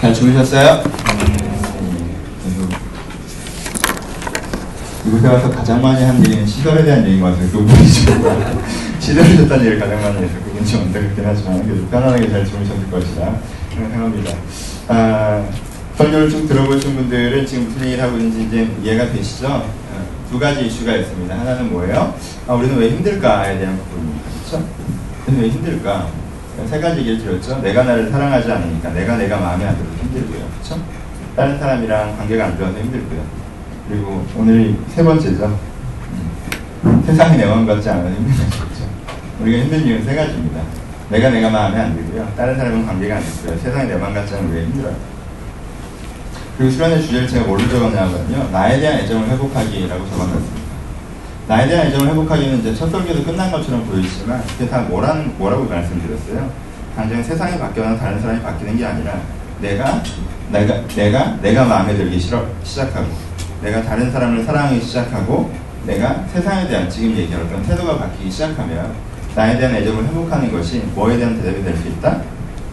잘 주무셨어요? 이곳에 와서 가장 많이 한 얘기는 시설에 대한 얘기인 것 같아요. 그분이 좀 시설이 좋다는 얘기를 가장 많이 해서 그분이 좀 언덕했긴 하지만 그래도 편안하게 잘 주무셨을 것이다 생각합니다. 아, 설교를 쭉 들어보신 분들은 지금 무슨 얘기를 하고 있는지 이제 이해가 되시죠? 아, 두 가지 이슈가 있습니다. 하나는 뭐예요? 아, 우리는 왜 힘들까에 대한 부분입니다. 그렇죠? 우리는 왜 힘들까? 세 가지 얘기를 드렸죠. 내가 나를 사랑하지 않으니까 내가 내가 마음에 안 들어서 힘들고요. 그렇죠? 다른 사람이랑 관계가 안 좋아서 힘들고요. 그리고 오늘이 세 번째죠. 음. 세상이 내 마음 같지 않아서 힘들죠. 우리가 힘든 이유는 세 가지입니다. 내가 내가 마음에 안 들고요. 다른 사람은 관계가 안 좋고요. 세상이 내 마음 같지 않으면 우리가 힘들어요. 그리고 수련의 주제를 제가 뭘로 적었냐면요. 나에 대한 애정을 회복하기라고 적어놨습니다. 나에 대한 애정을 회복하기는 이제 첫 설교도 끝난 것처럼 보이지만 그게 다 뭐라는, 뭐라고 말씀드렸어요? 당장 세상이 바뀌거나 다른 사람이 바뀌는 게 아니라 내가, 내가, 내가, 내가 마음에 들기 싫어, 시작하고 내가 다른 사람을 사랑하기 시작하고 내가 세상에 대한 지금 어떤 태도가 바뀌기 시작하면 나에 대한 애정을 회복하는 것이 뭐에 대한 대답이 될 수 있다?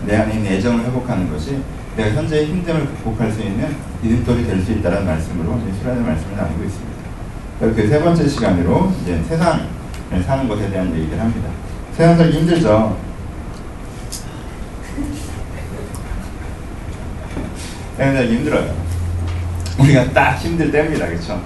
내 안에 있는 애정을 회복하는 것이 내가 현재의 힘듦을 극복할 수 있는 디딤돌이 될 수 있다는 말씀으로 수련의 말씀을 나누고 있습니다. 그 세 번째 시간으로 이제 세상을 사는 것에 대한 얘기를 합니다. 세상 살기 힘들죠. 세상 살기 힘들어요. 우리가 딱 힘들 때입니다. 그렇죠?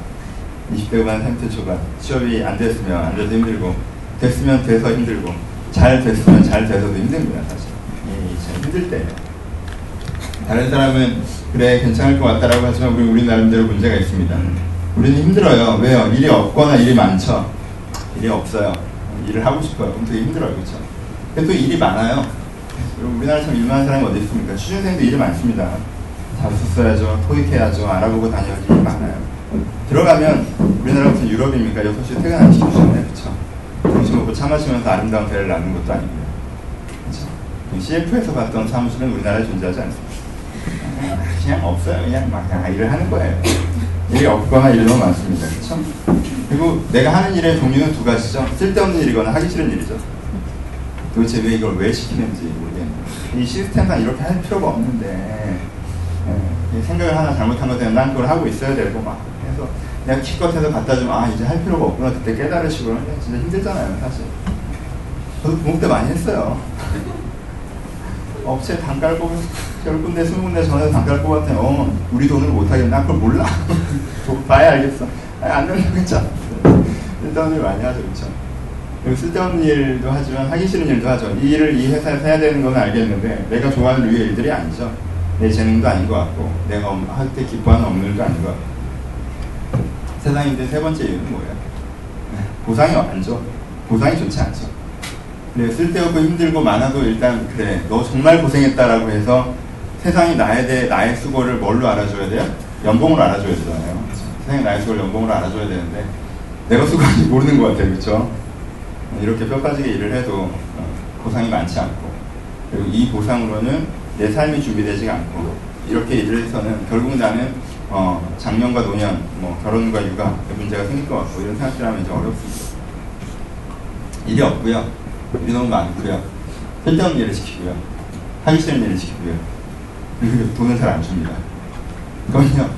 20대 후반, 30대 초반 취업이 안 됐으면 안 돼도 힘들고 됐으면 돼서 힘들고 잘 됐으면 잘 돼서도 힘듭니다. 사실. 이 힘들 때예요. 다른 사람은 그래 괜찮을 것 같다라고 하지만 우리 우리 나름대로 문제가 있습니다. 우리는 힘들어요. 왜요? 일이 없거나 일이 많죠. 일이 없어요. 일을 하고 싶어요. 그럼 되게 힘들어요. 그렇죠? 근데 또 일이 많아요. 그리고 우리나라처럼 일 많은 사람이 어디 있습니까? 취준생도 일이 많습니다. 자소 써야죠. 토익해야죠. 알아보고 다녀야지 일이 많아요. 들어가면 우리나라 무슨 유럽입니까? 6시에 퇴근 안 시켜주잖아요. 그렇죠? 점심 먹고 차 마시면서 아름다운 배를 나는 것도 아니고요. 그렇죠? CF에서 봤던 사무실은 우리나라에 존재하지 않습니다. 그냥 없어요. 그냥 막 그냥 일을 하는 거예요. 일이 없거나 일이 너무 많습니다. 그렇죠? 그리고 내가 하는 일의 종류는 두 가지죠. 쓸데없는 일이거나 하기 싫은 일이죠. 도대체 왜 이걸 왜 시키는지 모르겠는데 이 시스템상 이렇게 할 필요가 없는데 예, 생각을 하나 잘못한 것 때문에 난 그걸 하고 있어야 되고 막 해서 내가 기껏 해서 갖다 주면 아 이제 할 필요가 없구나 그때 깨달으시고 진짜 힘들잖아요 사실 저도 부목 때 많이 했어요 업체 단가를 뽑은 열 군데 스무 군데 전화해서 단가를 뽑았더니 어 우리 돈을 못 하겠나? 그걸 몰라. 봐야 알겠어. 아니, 안 했잖아 쓸데없는 일 많이 하죠 그렇죠 쓸데없는 일도 하지만 하기 싫은 일도 하죠. 이 일을 이 회사에서 해야 되는 건 알겠는데 내가 좋아하는 류의 일들이 아니죠. 내 재능도 아닌 것 같고 내가 할 때 기뻐하는 업무도 아닌 것 같고. 있는 세 번째 이유는 뭐예요? 보상이 안 줘. 보상이 좋지 않죠. 그래 쓸데없고 힘들고 많아도 일단 그래 너 정말 고생했다라고 해서 세상이 나에 대해 나의 수고를 뭘로 알아줘야 돼요? 연봉으로 알아줘야 되잖아요. 세상이 나의 수고를 연봉으로 알아줘야 되는데 내가 수고한지 모르는 것 같아요. 그렇죠? 이렇게 뼈 빠지게 일을 해도 보상이 많지 않고 그리고 이 보상으로는 내 삶이 준비되지 않고 이렇게 일을 해서는 결국 나는 어, 장년과 노년, 뭐 결혼과 육아 문제가 생길 것 같고 이런 생각들 하면 이제 어렵습니다. 일이 없고요. 너무 많고요. 쓸데없는 일을 시키고요. 하기 싫은 일을 시키고요. 그리고 돈을 잘 안 줍니다. 그건요.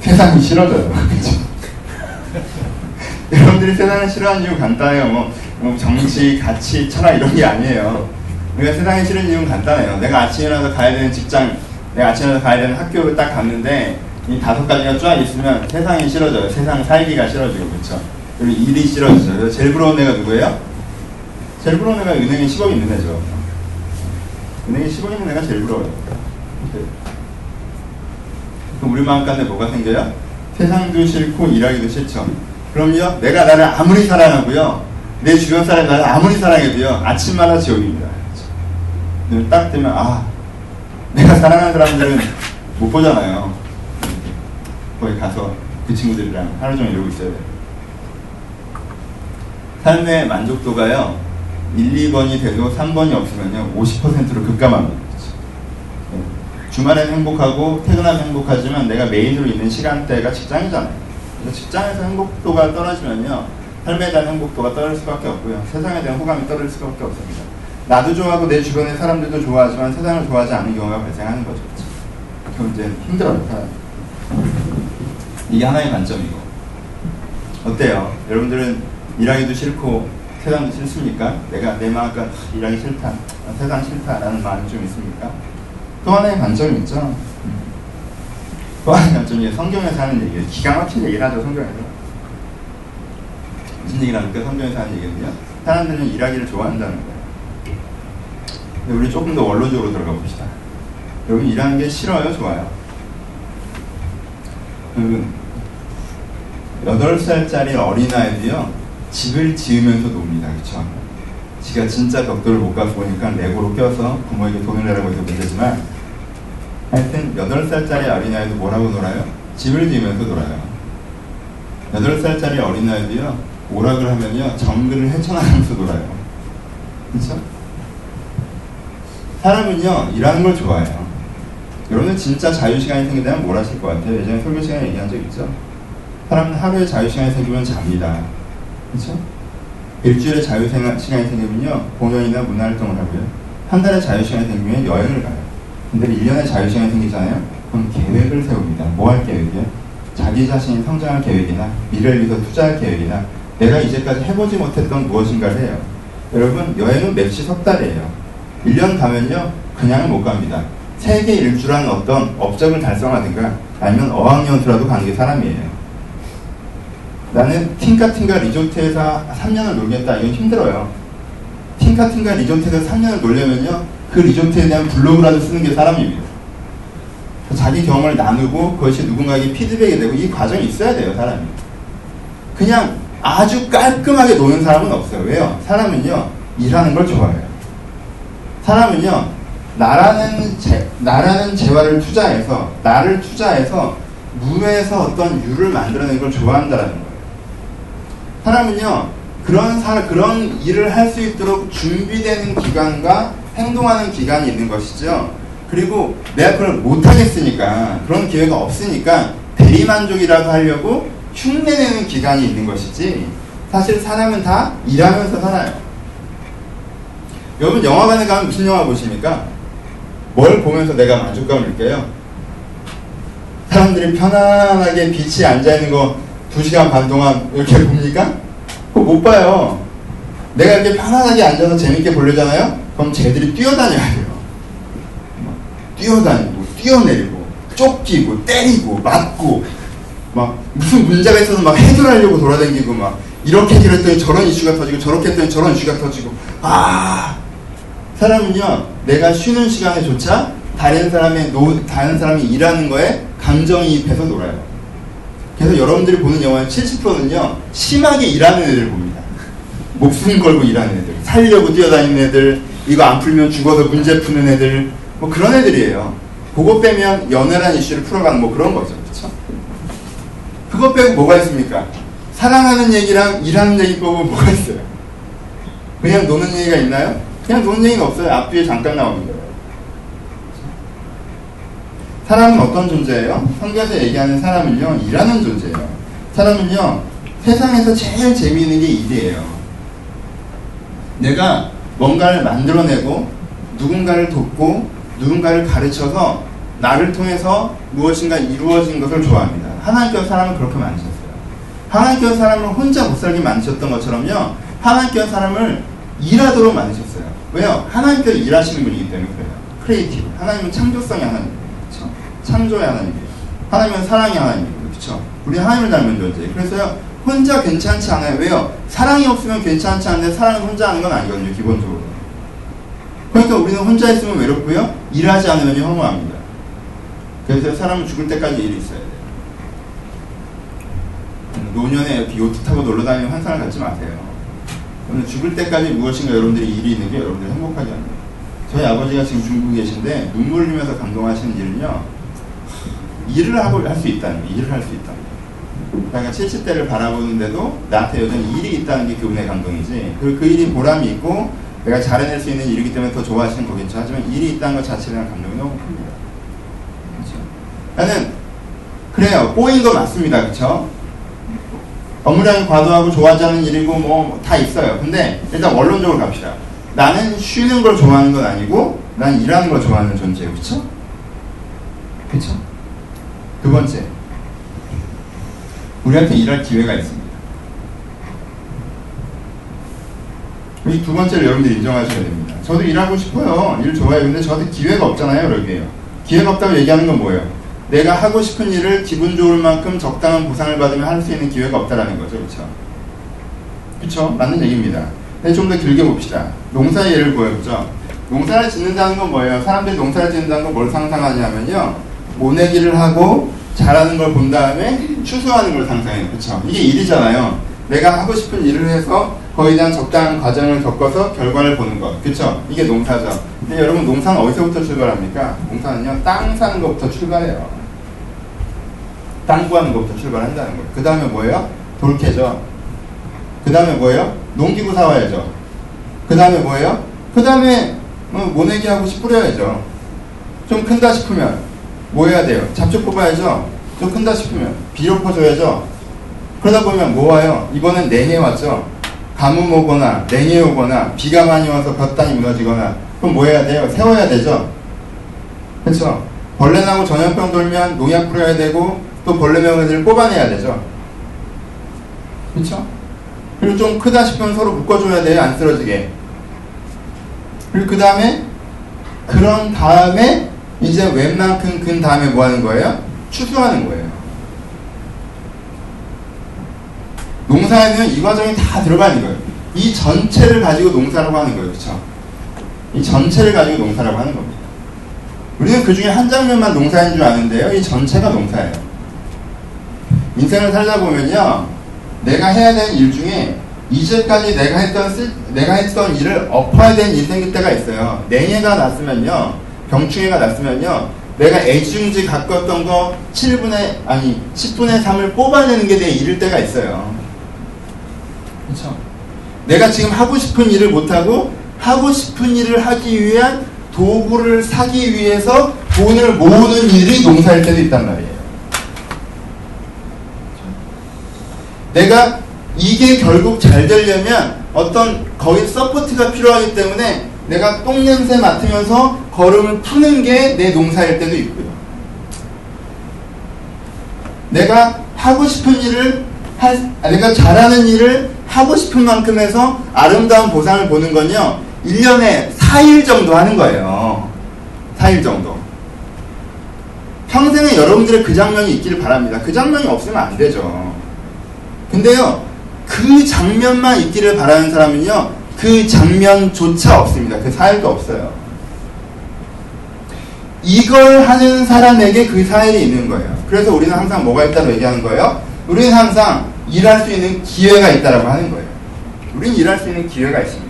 세상이 싫어져요. 여러분들이 세상을 싫어하는 이유 간단해요. 뭐, 뭐 정치, 가치, 철학 이런 게 아니에요. 우리가 세상이 싫은 이유는 간단해요. 내가 아침에 일어나서 가야 되는 직장, 내가 아침에 일어나서 가야 되는 학교를 딱 갔는데 이 다섯 가지가 쫙 있으면 세상이 싫어져요. 세상 살기가 싫어지고 그렇죠. 그리고 일이. 그래서 제일 부러운 애가 누구예요? 제일 부러운 애가 은행에 10억 있는 애죠. 은행에 10억 있는 애가 제일 부러워요. 그럼 우리 마음간에 뭐가 생겨요? 세상도 싫고 일하기도 싫죠. 그럼요, 내가 나를 아무리 사랑하고요, 내 주변 사람이 나를 아무리 사랑해도요, 아침마다 지옥입니다. 눈을 딱 뜨면, 아, 내가 사랑하는 사람들은 못 보잖아요. 거기 가서 그 친구들이랑 하루 종일 이러고 있어야 돼요. 삶의 만족도가요, 1, 2번이 돼도 3번이 없으면요, 50%로 급감합니다. 주말에는 행복하고 퇴근하면 행복하지만 내가 메인으로 있는 시간대가 직장이잖아요. 그래서 직장에서 행복도가 떨어지면요, 삶에 대한 행복도가 떨어질 수밖에 없고요, 세상에 대한 호감이 떨어질 수밖에 없습니다. 나도 좋아하고 내 주변의 사람들도 좋아하지만 세상을 좋아하지 않는 경우가 발생하는 거죠. 그럼 이제 힘들어요. 이게 하나의 관점이고. 어때요? 여러분들은 일하기도 싫고 세상도 싫습니까? 내가 내 마음과 일하기 싫다, 세상 싫다라는 마음이 좀 있습니까? 또 하나의 관점이 있죠. 또 하나의 관점이 성경에서 하는 얘기예요. 기가 막힌 얘기를 하죠, 성경에서. 무슨 얘기를 합니까? 성경에서 하는 얘기는요. 사람들은 일하기를 좋아한다는 거예요. 우리 조금 더 원론적으로 들어가 봅시다. 여러분 일하는 게 싫어요, 좋아요? 여러분 8살짜리 어린아이도요 집을 지으면서 놉니다 그쵸 지가 진짜 벽돌을 못 가서 보니까 레고로 껴서 부모에게 돈을 내라고 해서 문제지만 하여튼 8살짜리 어린아이도 뭐라고 놀아요? 집을 지으면서 놀아요 8살짜리 어린아이도요 오락을 하면요 정글을 헤쳐나가면서 놀아요 그쵸? 사람은요 일하는 걸 좋아해요 여러분은 진짜 자유시간이 생기면 뭘 하실 것 같아요? 예전에 설교 시간에 얘기한 적 있죠? 사람은 하루에 자유시간이 생기면 잡니다. 그렇죠? 일주일에 자유시간이 생기면요 공연이나 문화활동을 하고요. 한 달에 자유시간이 생기면 여행을 가요. 근데 1년에 자유시간이 생기잖아요? 그럼 계획을 세웁니다. 뭐 할 계획이요? 자기 자신이 성장할 계획이나 미래를 위해서 투자할 계획이나 내가 이제까지 해보지 못했던 무엇인가를 해요. 여러분 여행은 맵시 석 달이에요. 1년 가면요 그냥은 못 갑니다. 세계 일주라는 어떤 업적을 달성하든가 아니면 어학연수라도 가는 게 사람이에요. 나는 틴카틴카 리조트에서 3년을 놀겠다. 이건 힘들어요. 틴카틴카 리조트에서 3년을 놀려면요. 그 리조트에 대한 블로그라도 쓰는 게 사람입니다. 자기 경험을 나누고 그것이 누군가에게 피드백이 되고 이 과정이 있어야 돼요. 사람이. 그냥 아주 깔끔하게 노는 사람은 없어요. 왜요? 사람은요. 일하는 걸 좋아해요. 사람은요. 나라는 재, 나라는 재화를 투자해서 나를 투자해서 무에서 어떤 유를 만들어내는 걸 좋아한다라는 거예요. 사람은요 그런 사 그런 일을 할 수 있도록 준비되는 기간과 행동하는 기간이 있는 것이죠. 그리고 내가 그걸 못하겠으니까 그런 기회가 없으니까 대리만족이라도 하려고 흉내내는 기간이 있는 것이지 사실 사람은 다 일하면서 살아요. 여러분 영화관에 가면 무슨 영화 보십니까? 뭘 보면서 내가 만족감을 느껴요? 사람들이 편안하게 빛이 앉아있는 거 2시간 반 동안 이렇게 봅니까? 그거 못 봐요. 내가 이렇게 편안하게 앉아서 재밌게 보려잖아요? 그럼 쟤들이 뛰어다녀야 돼요. 뛰어다니고, 뛰어내리고, 쫓기고, 때리고, 맞고, 막 무슨 문제가 있어서 막 해결하려고 돌아다니고, 막 이렇게 해결했더니 저런 이슈가 터지고, 저렇게 했더니 저런 이슈가 터지고, 아! 사람은요, 내가 쉬는 시간에조차 다른 사람의 노, 다른 사람이 일하는 거에 감정이입해서 놀아요. 그래서 여러분들이 보는 영화의 70%는요, 심하게 일하는 애들 봅니다. 목숨 걸고 일하는 애들, 살려고 뛰어다니는 애들, 이거 안 풀면 죽어서 문제 푸는 애들, 뭐 그런 애들이에요. 그거 빼면 연애란 이슈를 풀어가는 뭐 그런 거죠. 그쵸? 그거 빼고 뭐가 있습니까? 사랑하는 얘기랑 일하는 얘기 빼고 뭐가 있어요? 그냥 노는 얘기가 있나요? 그냥 노는 얘기는 없어요. 앞뒤에 잠깐 거예요. 사람은 어떤 존재예요? 성경에서 얘기하는 사람은요, 일하는 존재예요. 사람은요, 세상에서 제일 재미있는 게 일이에요. 내가 뭔가를 만들어내고, 누군가를 돕고, 누군가를 가르쳐서, 나를 통해서 무엇인가 이루어진 것을 좋아합니다. 하나님께서 사람을 그렇게 만드셨어요. 하나님께서 사람을 혼자 못 살게 만드셨던 것처럼요, 하나님께서 사람을 일하도록 만드셨어요. 왜요? 하나님께서 일하시는 분이기 때문에 그래요. creative. 하나님은 창조성이 하나님. 창조의 하나님이에요. 하나님은 사랑의 하나님이고 그렇죠? 우리 하나님을 닮은 존재. 그래서요 혼자 괜찮지 않아요. 왜요? 사랑이 없으면 괜찮지 않은데 사랑은 혼자 하는 건 아니거든요. 기본적으로. 그러니까 우리는 혼자 있으면 외롭고요. 일하지 않으면 허무합니다. 그래서 사람은 죽을 때까지 일이 있어야 돼요. 노년에 이렇게 요트 타고 놀러 다니는 환상을 갖지 마세요. 죽을 때까지 무엇인가 여러분들이 일이 있는 게 여러분들이 행복하지 않아요. 저희 아버지가 지금 중국에 계신데 눈물 흘리면서 감동하시는 일은요. 일을 하고 할 수 있다는 게 일을 할 수 있다는 게 그러니까 70대를 바라보는데도 나한테 여전히 일이 있다는 게 그분의 감동이지. 그리고 그 일이 보람이 있고 내가 잘해낼 수 있는 일이기 때문에 더 좋아하시는 거겠죠. 하지만 일이 있다는 것 자체에 대한 감동이 너무 큽니다. 그렇죠? 나는 그래요. 꼬인 거 맞습니다. 그렇죠? 업무량이 과도하고 좋아하지 않는 일이고 뭐 다 있어요. 근데 일단 원론적으로 갑시다. 나는 쉬는 걸 좋아하는 건 아니고 난 일하는 걸 좋아하는 존재예요. 그렇죠? 그쵸? 두 번째, 우리한테 일할 기회가 있습니다. 이 두 번째를 여러분들이 인정하셔야 됩니다. 저도 일하고 싶어요. 일 좋아해요. 근데 저한테 기회가 없잖아요. 그러게요. 기회가 없다고 얘기하는 건 뭐예요? 내가 하고 싶은 일을 기분 좋을 만큼 적당한 보상을 받으면 할 수 있는 기회가 없다라는 거죠. 그렇죠? 그렇죠? 맞는 얘기입니다. 근데 좀 더 길게 봅시다. 농사의 예를 보여보죠. 농사를 짓는다는 건 뭐예요? 사람들이 농사를 짓는다는 건 뭘 상상하냐면요. 모내기를 하고 잘하는 걸 본 다음에 추수하는 걸 상상해요. 그렇죠? 이게 일이잖아요. 내가 하고 싶은 일을 해서 거기에 대한 적당한 과정을 겪어서 결과를 보는 것. 그렇죠? 이게 농사죠. 근데 여러분 농사는 어디서부터 출발합니까? 농사는요. 땅 사는 것부터 출발해요. 땅 구하는 것부터 출발한다는 거예요. 그 다음에 뭐예요? 돌캐죠. 그 다음에 뭐예요? 농기구 사와야죠. 그 다음에 뭐예요? 그 다음에 뭐 모내기 하고 씨 뿌려야죠. 좀 큰다 싶으면 뭐 해야 돼요? 잡초 뽑아야죠. 좀 큰다 싶으면 비료 퍼줘야죠. 그러다 보면 뭐 와요? 이번엔 냉해 왔죠. 가뭄 오거나 냉해 오거나 비가 많이 와서 볕단이 무너지거나 그럼 뭐 해야 돼요? 세워야 되죠. 그렇죠? 벌레 나고 전염병 돌면 농약 뿌려야 되고 또 벌레 명예들을 뽑아내야 되죠. 그렇죠? 그리고 좀 크다 싶으면 서로 묶어줘야 돼요. 안 쓰러지게. 그리고 그 다음에 그런 다음에 이제 웬만큼 근 다음에 뭐 하는 거예요? 추수하는 거예요. 농사에는 이 과정이 다 들어가는 거예요. 이 전체를 가지고 농사라고 하는 거예요. 그렇죠? 이 전체를 가지고 농사라고 하는 겁니다. 우리는 그 중에 한 장면만 농사인 줄 아는데요. 이 전체가 농사예요. 인생을 살다 보면요. 내가 해야 되는 일 중에 이제까지 내가 했던 쓸, 내가 했던 일을 엎어야 되는 생길 때가 있어요. 냉해가 났으면요. 병충해가 났으면요. 내가 애중지 가꿨던 거 7분의 아니 10분의 3을 뽑아내는 게 내 일일 때가 있어요. 그렇죠? 내가 지금 하고 싶은 일을 못 하고 하고 싶은 일을 하기 위한 도구를 사기 위해서 돈을 모으는 일이 농사일 때도 있단 말이에요. 내가 이게 결국 잘 되려면 어떤 거의 support가 필요하기 때문에 내가 똥냄새 맡으면서 거름을 푸는 게 내 농사일 때도 있고요. 내가 하고 싶은 일을 하, 내가 잘하는 일을 하고 싶은 만큼 해서 아름다운 보상을 보는 건요. 1년에 4일 정도 하는 거예요. 4일 정도. 평생에 여러분들의 그 장면이 있기를 바랍니다. 그 장면이 없으면 안 되죠. 근데요, 그 장면만 있기를 바라는 사람은요, 그 장면조차 없습니다. 그 4일도 없어요. 이걸 하는 사람에게 그 4일이 있는 거예요. 그래서 우리는 항상 뭐가 있다고 얘기하는 거예요? 우리는 항상 일할 수 있는 기회가 있다고 하는 거예요. 우리는 일할 수 있는 기회가 있습니다.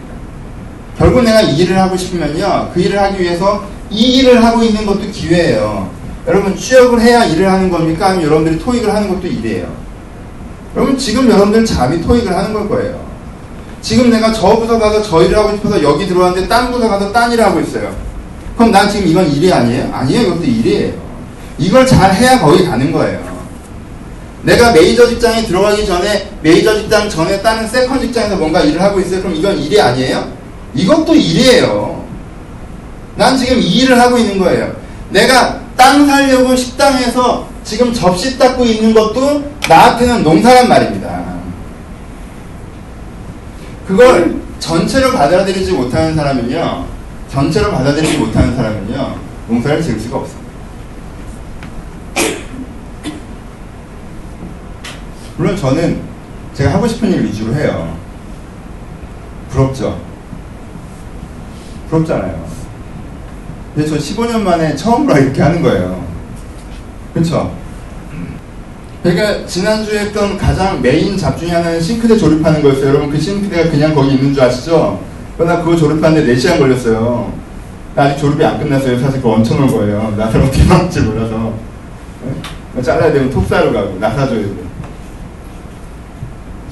결국 내가 이 일을 하고 싶으면요. 그 일을 하기 위해서 이 일을 하고 있는 것도 기회예요. 여러분 취업을 해야 일을 하는 겁니까? 아니면 여러분들이 토익을 하는 것도 일이에요. 여러분 지금 여러분들 잠이 토익을 하는 걸 거예요. 지금 내가 저 부서 가서 저 일을 하고 싶어서 여기 들어왔는데 딴 부서 가서 딴 일을 하고 있어요. 그럼 난 지금 이건 일이 아니에요? 아니에요. 이것도 일이에요. 이걸 잘 해야 거기 가는 거예요. 내가 메이저 직장에 들어가기 전에 메이저 직장 전에 다른 second 직장에서 뭔가 일을 하고 있어요. 그럼 이건 일이 아니에요? 이것도 일이에요. 난 지금 이 일을 하고 있는 거예요. 내가 땅 살려고 식당에서 지금 접시 닦고 있는 것도 나한테는 농사란 말입니다. 그걸 전체로 받아들이지 못하는 사람은요, 전체로 받아들이지 못하는 사람은요, 농사를 지을 수가 없습니다. 물론 저는 제가 하고 싶은 일 위주로 해요. 부럽죠? 부럽잖아요. 근데 저 15년 만에 처음으로 이렇게 하는 거예요. 그쵸? 제가 지난주에 했던 가장 메인 잡 중에 하나는 싱크대 조립하는 거였어요. 여러분 그 싱크대가 그냥 거기 있는 줄 아시죠? 그러나 그거 조립하는데 4시간 걸렸어요. 아직 조립이 안 끝났어요. 사실 그거 올 거예요. 나를 어떻게 막지 몰라서. 네? 잘라야 되면 톱사로 가고 나사줘야 되고.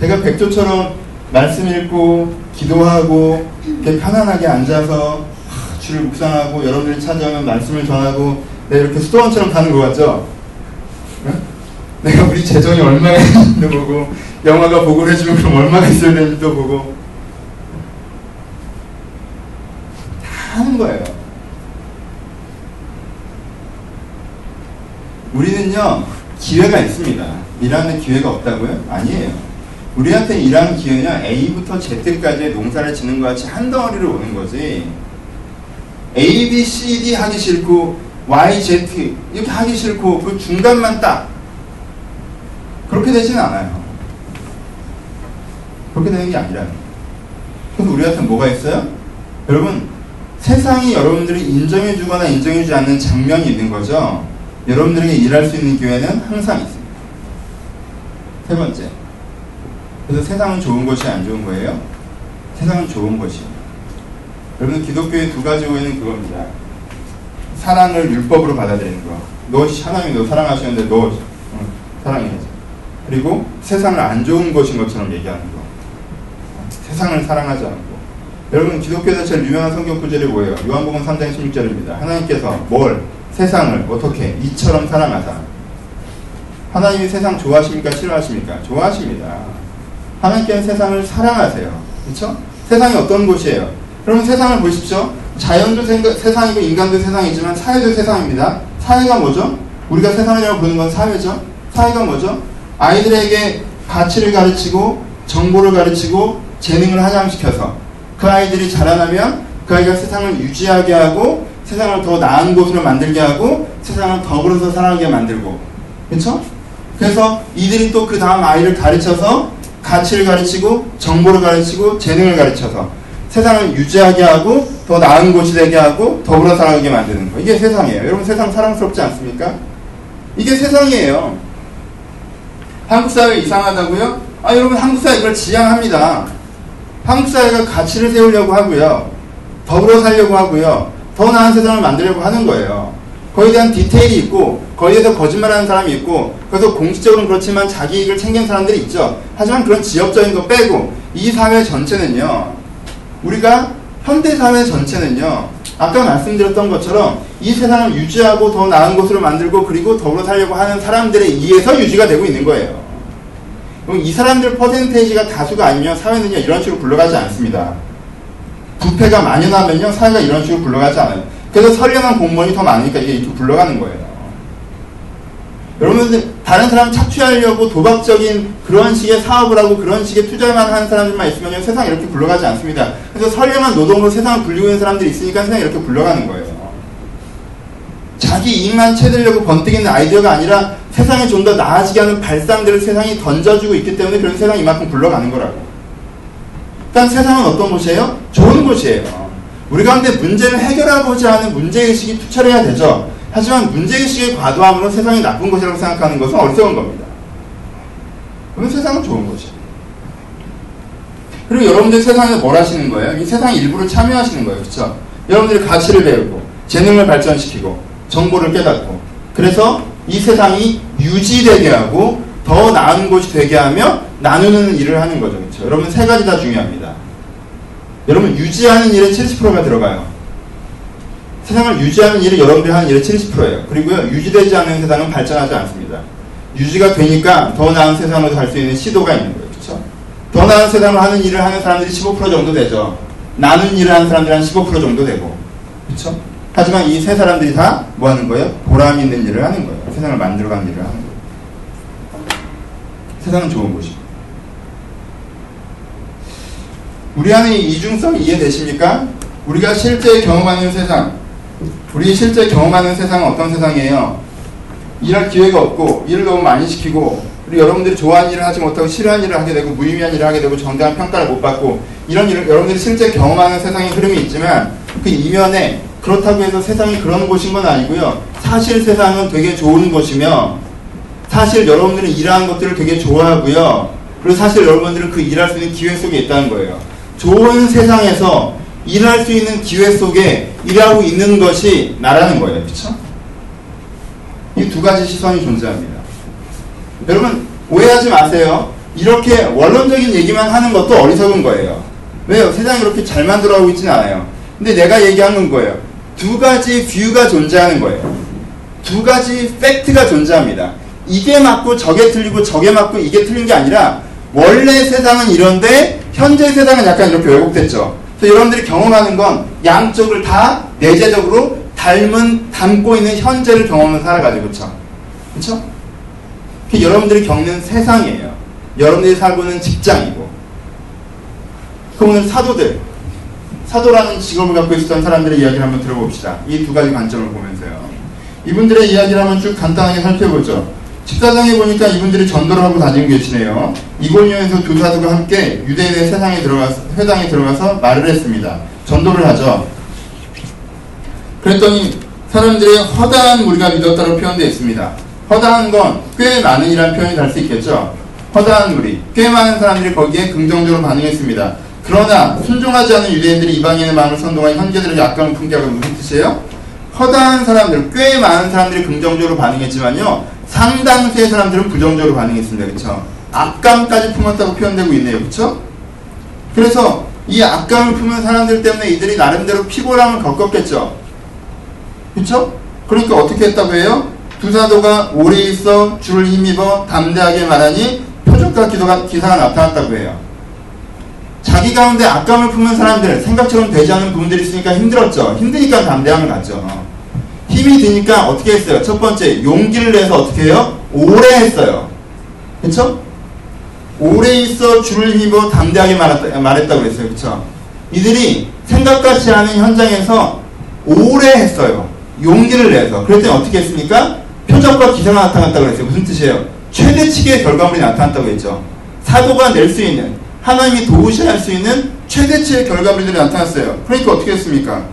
제가 백조처럼 말씀 읽고 기도하고 이렇게 편안하게 앉아서 주를 묵상하고 여러분들이 찾아오면 말씀을 전하고 네, 이렇게 수도원처럼 가는 것 같죠? 네? 내가 우리 재정이 얼마나 있는지도 보고 영화가 보고를 해주면 그럼 얼마나 있어야 되는지도 보고 하는 거예요. 우리는요, 기회가 있습니다. 일하는 기회가 없다고요? 아니에요. 우리한테 일하는 기회는 A부터 Z까지의 농사를 짓는 것 같이 한 덩어리로 오는 거지. A, B, C, D 하기 싫고 Y, Z 이렇게 하기 싫고 그 중간만 딱 그렇게 되지는 않아요. 그렇게 되는 게 거예요. 그래서 우리한테 뭐가 있어요? 여러분 세상이 여러분들이 인정해주거나 인정해주지 않는 장면이 있는 거죠. 여러분들에게 일할 수 있는 기회는 항상 있습니다. 세 번째. 그래서 세상은 좋은 것이 안 좋은 거예요? 세상은 좋은 것이에요. 여러분 기독교의 두 가지 오해는 그겁니다. 사랑을 율법으로 받아들이는 거. 너 하나님이 너 사랑하시는데 너 응, 사랑해야지. 그리고 세상을 안 좋은 것인 것처럼 얘기하는 거. 세상을 사랑하지 않고. 여러분 기독교에서 제일 유명한 성경 구절이 뭐예요? 요한복음 3장 16절입니다. 하나님께서 뭘 세상을 어떻게 이처럼 사랑하사. 하나님이 세상 좋아하십니까? 싫어하십니까? 좋아하십니다. 하나님께는 세상을 사랑하세요. 그렇죠? 세상이 어떤 곳이에요? 그러면 세상을 보십시오. 자연도 세상이고 인간도 세상이지만 사회도 세상입니다. 사회가 뭐죠? 우리가 세상이라고 부르는 건 사회죠. 사회가 뭐죠? 아이들에게 가치를 가르치고 정보를 가르치고 재능을 하장시켜서 그 아이들이 자라나면 그 아이가 세상을 유지하게 하고 세상을 더 나은 곳으로 만들게 하고 세상을 더불어서 살아가게 만들고 그렇죠? 그래서 이들이 또 그 다음 아이를 가르쳐서 가치를 가르치고 정보를 가르치고 재능을 가르쳐서 세상을 유지하게 하고 더 나은 곳이 되게 하고 더불어 살아가게 만드는 거. 이게 세상이에요. 여러분 세상 사랑스럽지 않습니까? 이게 세상이에요. 한국 사회 이상하다고요? 아 여러분 한국 사회 이걸 지향합니다. 한국 사회가 가치를 세우려고 하고요. 더불어 살려고 하고요. 더 나은 세상을 만들려고 하는 거예요. 거기에 대한 디테일이 있고 거기에서 거짓말하는 사람이 있고 그래서 공식적으로는 그렇지만 자기 이익을 챙긴 사람들이 있죠. 하지만 그런 지역적인 거 빼고 이 사회 전체는요. 우리가 현대 사회 전체는요. 아까 말씀드렸던 것처럼 이 세상을 유지하고 더 나은 곳으로 만들고 그리고 더불어 살려고 하는 사람들에 의해서 유지가 되고 있는 거예요. 그럼 이 사람들 퍼센테이지가 다수가 아니면 사회는요 이런 식으로 굴러가지 않습니다. 부패가 만연하면요 사회가 이런 식으로 굴러가지 않아요. 그래서 선량한 공무원이 더 많으니까 이게 이렇게 굴러가는 거예요. 여러분들 다른 사람 착취하려고 도박적인 그런 식의 사업을 하고 그런 식의 투자만 하는 사람들만 있으면 세상이 이렇게 굴러가지 않습니다. 그래서 선량한 노동으로 세상을 굴리고 있는 사람들이 있으니까 세상이 이렇게 굴러가는 거예요. 자기 이익만 채들려고 번뜩이는 아이디어가 아니라 세상에 좀더 나아지게 하는 발상들을 세상이 던져주고 있기 때문에 그런 세상이 이만큼 굴러가는 거라고. 일단 세상은 어떤 곳이에요? 좋은 곳이에요. 우리 가운데 문제를 해결하고자 하는 문제의식이 투철해야 되죠. 하지만 문제의식의 과도함으로 세상이 나쁜 것이라고 생각하는 것은 어리석은 겁니다. 그러면 세상은 좋은 것이에요. 그리고 여러분들 세상에 뭘 하시는 거예요? 이 세상 일부를 참여하시는 거예요. 그렇죠? 여러분들이 가치를 배우고 재능을 발전시키고 정보를 깨닫고 그래서 이 세상이 유지되게 하고 더 나은 곳이 되게 하며 나누는 일을 하는 거죠. 그렇죠? 여러분 세 가지 다 중요합니다. 여러분 유지하는 일에 70%가 들어가요. 세상을 유지하는 일이 여러분들이 하는 일의 70%예요. 그리고요 유지되지 않는 세상은 발전하지 않습니다. 유지가 되니까 더 나은 세상으로 갈 수 있는 시도가 있는 거예요. 그렇죠? 더 나은 세상을 하는 일을 하는 사람들이 15% 정도 되죠. 나눈 일을 하는 사람들이 한 15% 정도 되고 그렇죠? 하지만 이 세 사람들이 다 뭐 하는 거예요? 보람 있는 일을 하는 거예요. 세상을 만들어가는 일을 하는 거예요. 세상은 좋은 곳이고. 우리 안에 이중성 이해되십니까? 우리가 실제 경험하는 세상, 우리 실제 경험하는 세상은 어떤 세상이에요? 일할 기회가 없고, 일을 너무 많이 시키고, 그리고 여러분들이 좋아하는 일을 하지 못하고 싫어하는 일을 하게 되고, 무의미한 일을 하게 되고, 정당한 평가를 못 받고, 이런 일을 여러분들이 실제 경험하는 세상의 흐름이 있지만, 그 이면에 그렇다고 해서 세상이 그런 곳인 건 아니고요. 사실 세상은 되게 좋은 곳이며, 사실 여러분들은 일하는 것들을 되게 좋아하고요. 그리고 사실 여러분들은 그 일할 수 있는 기회 속에 있다는 거예요. 좋은 세상에서 일할 수 있는 기회 속에 일하고 있는 것이 나라는 거예요. 그렇죠? 이 두 가지 시선이 존재합니다. 여러분 오해하지 마세요. 이렇게 원론적인 얘기만 하는 것도 어리석은 거예요. 왜요? 세상이 그렇게 잘 만들어가고 있지는 않아요. 근데 내가 얘기한 건 거예요. 두 가지 뷰가 존재하는 거예요. 두 가지 팩트가 존재합니다. 이게 맞고 저게 틀리고 저게 맞고 이게 틀린 게 아니라 원래 세상은 이런데 현재 세상은 약간 이렇게 왜곡됐죠. 그래서 여러분들이 경험하는 건 양쪽을 다 내재적으로 닮은, 닮고 있는 현재를 경험하면서 살아가지고? 그쵸? 그게 여러분들이 겪는 세상이에요. 여러분들이 살고 있는 직장이고. 그럼 오늘 사도들, 사도라는 직업을 갖고 있었던 사람들의 이야기를 한번 들어봅시다. 이 두 가지 관점을 보면서요. 이분들의 이야기를 한번 쭉 간단하게 살펴보죠. 집사장에 보니까 이분들이 전도를 하고 다니고 계시네요. 이골리온에서 두 사도가 함께 유대인의 세상에 들어가서, 회당에 들어가서 말을 했습니다. 전도를 하죠. 그랬더니 사람들의 허다한 무리가 믿었다고 표현되어 있습니다. 허다한 건 꽤 많은 이라는 표현이 될 수 있겠죠. 허다한 무리, 꽤 많은 사람들이 거기에 긍정적으로 반응했습니다. 그러나 순종하지 않은 유대인들이 이방인의 마음을 선동한 현재들에게 악감을 품게 하고 무슨 뜻이에요? 허다한 사람들, 꽤 많은 사람들이 긍정적으로 반응했지만요. 상당수의 사람들은 부정적으로 반응했습니다. 그렇죠? 악감까지 품었다고 표현되고 있네요. 그렇죠? 그래서 이 악감을 품은 사람들 때문에 이들이 나름대로 피곤함을 겪었겠죠. 그렇죠? 그러니까 어떻게 했다고 해요? 두 사도가 오래 있어 줄을 힘입어 담대하게 말하니 표적과 기도가, 기사가 나타났다고 해요. 자기 가운데 악감을 품은 사람들, 생각처럼 되지 않은 부분들이 있으니까 힘들었죠. 힘드니까 담대함을 갖죠. 힘이 드니까 어떻게 했어요? 첫 번째, 용기를 내서 어떻게 해요? 오래 했어요. 그쵸? 오래 있어 줄을 힘입어 담대하게 말했다, 말했다고 그랬어요. 그쵸? 이들이 생각같이 않은 현장에서 오래 했어요. 용기를 내서. 그랬더니 어떻게 했습니까? 표적과 기사가 나타났다고 그랬어요. 무슨 뜻이에요? 최대치의 결과물이 나타났다고 했죠. 사도가 낼 수 있는, 하나님이 도우셔야 할 수 있는 최대치의 결과물들이 나타났어요. 그러니까 어떻게 했습니까?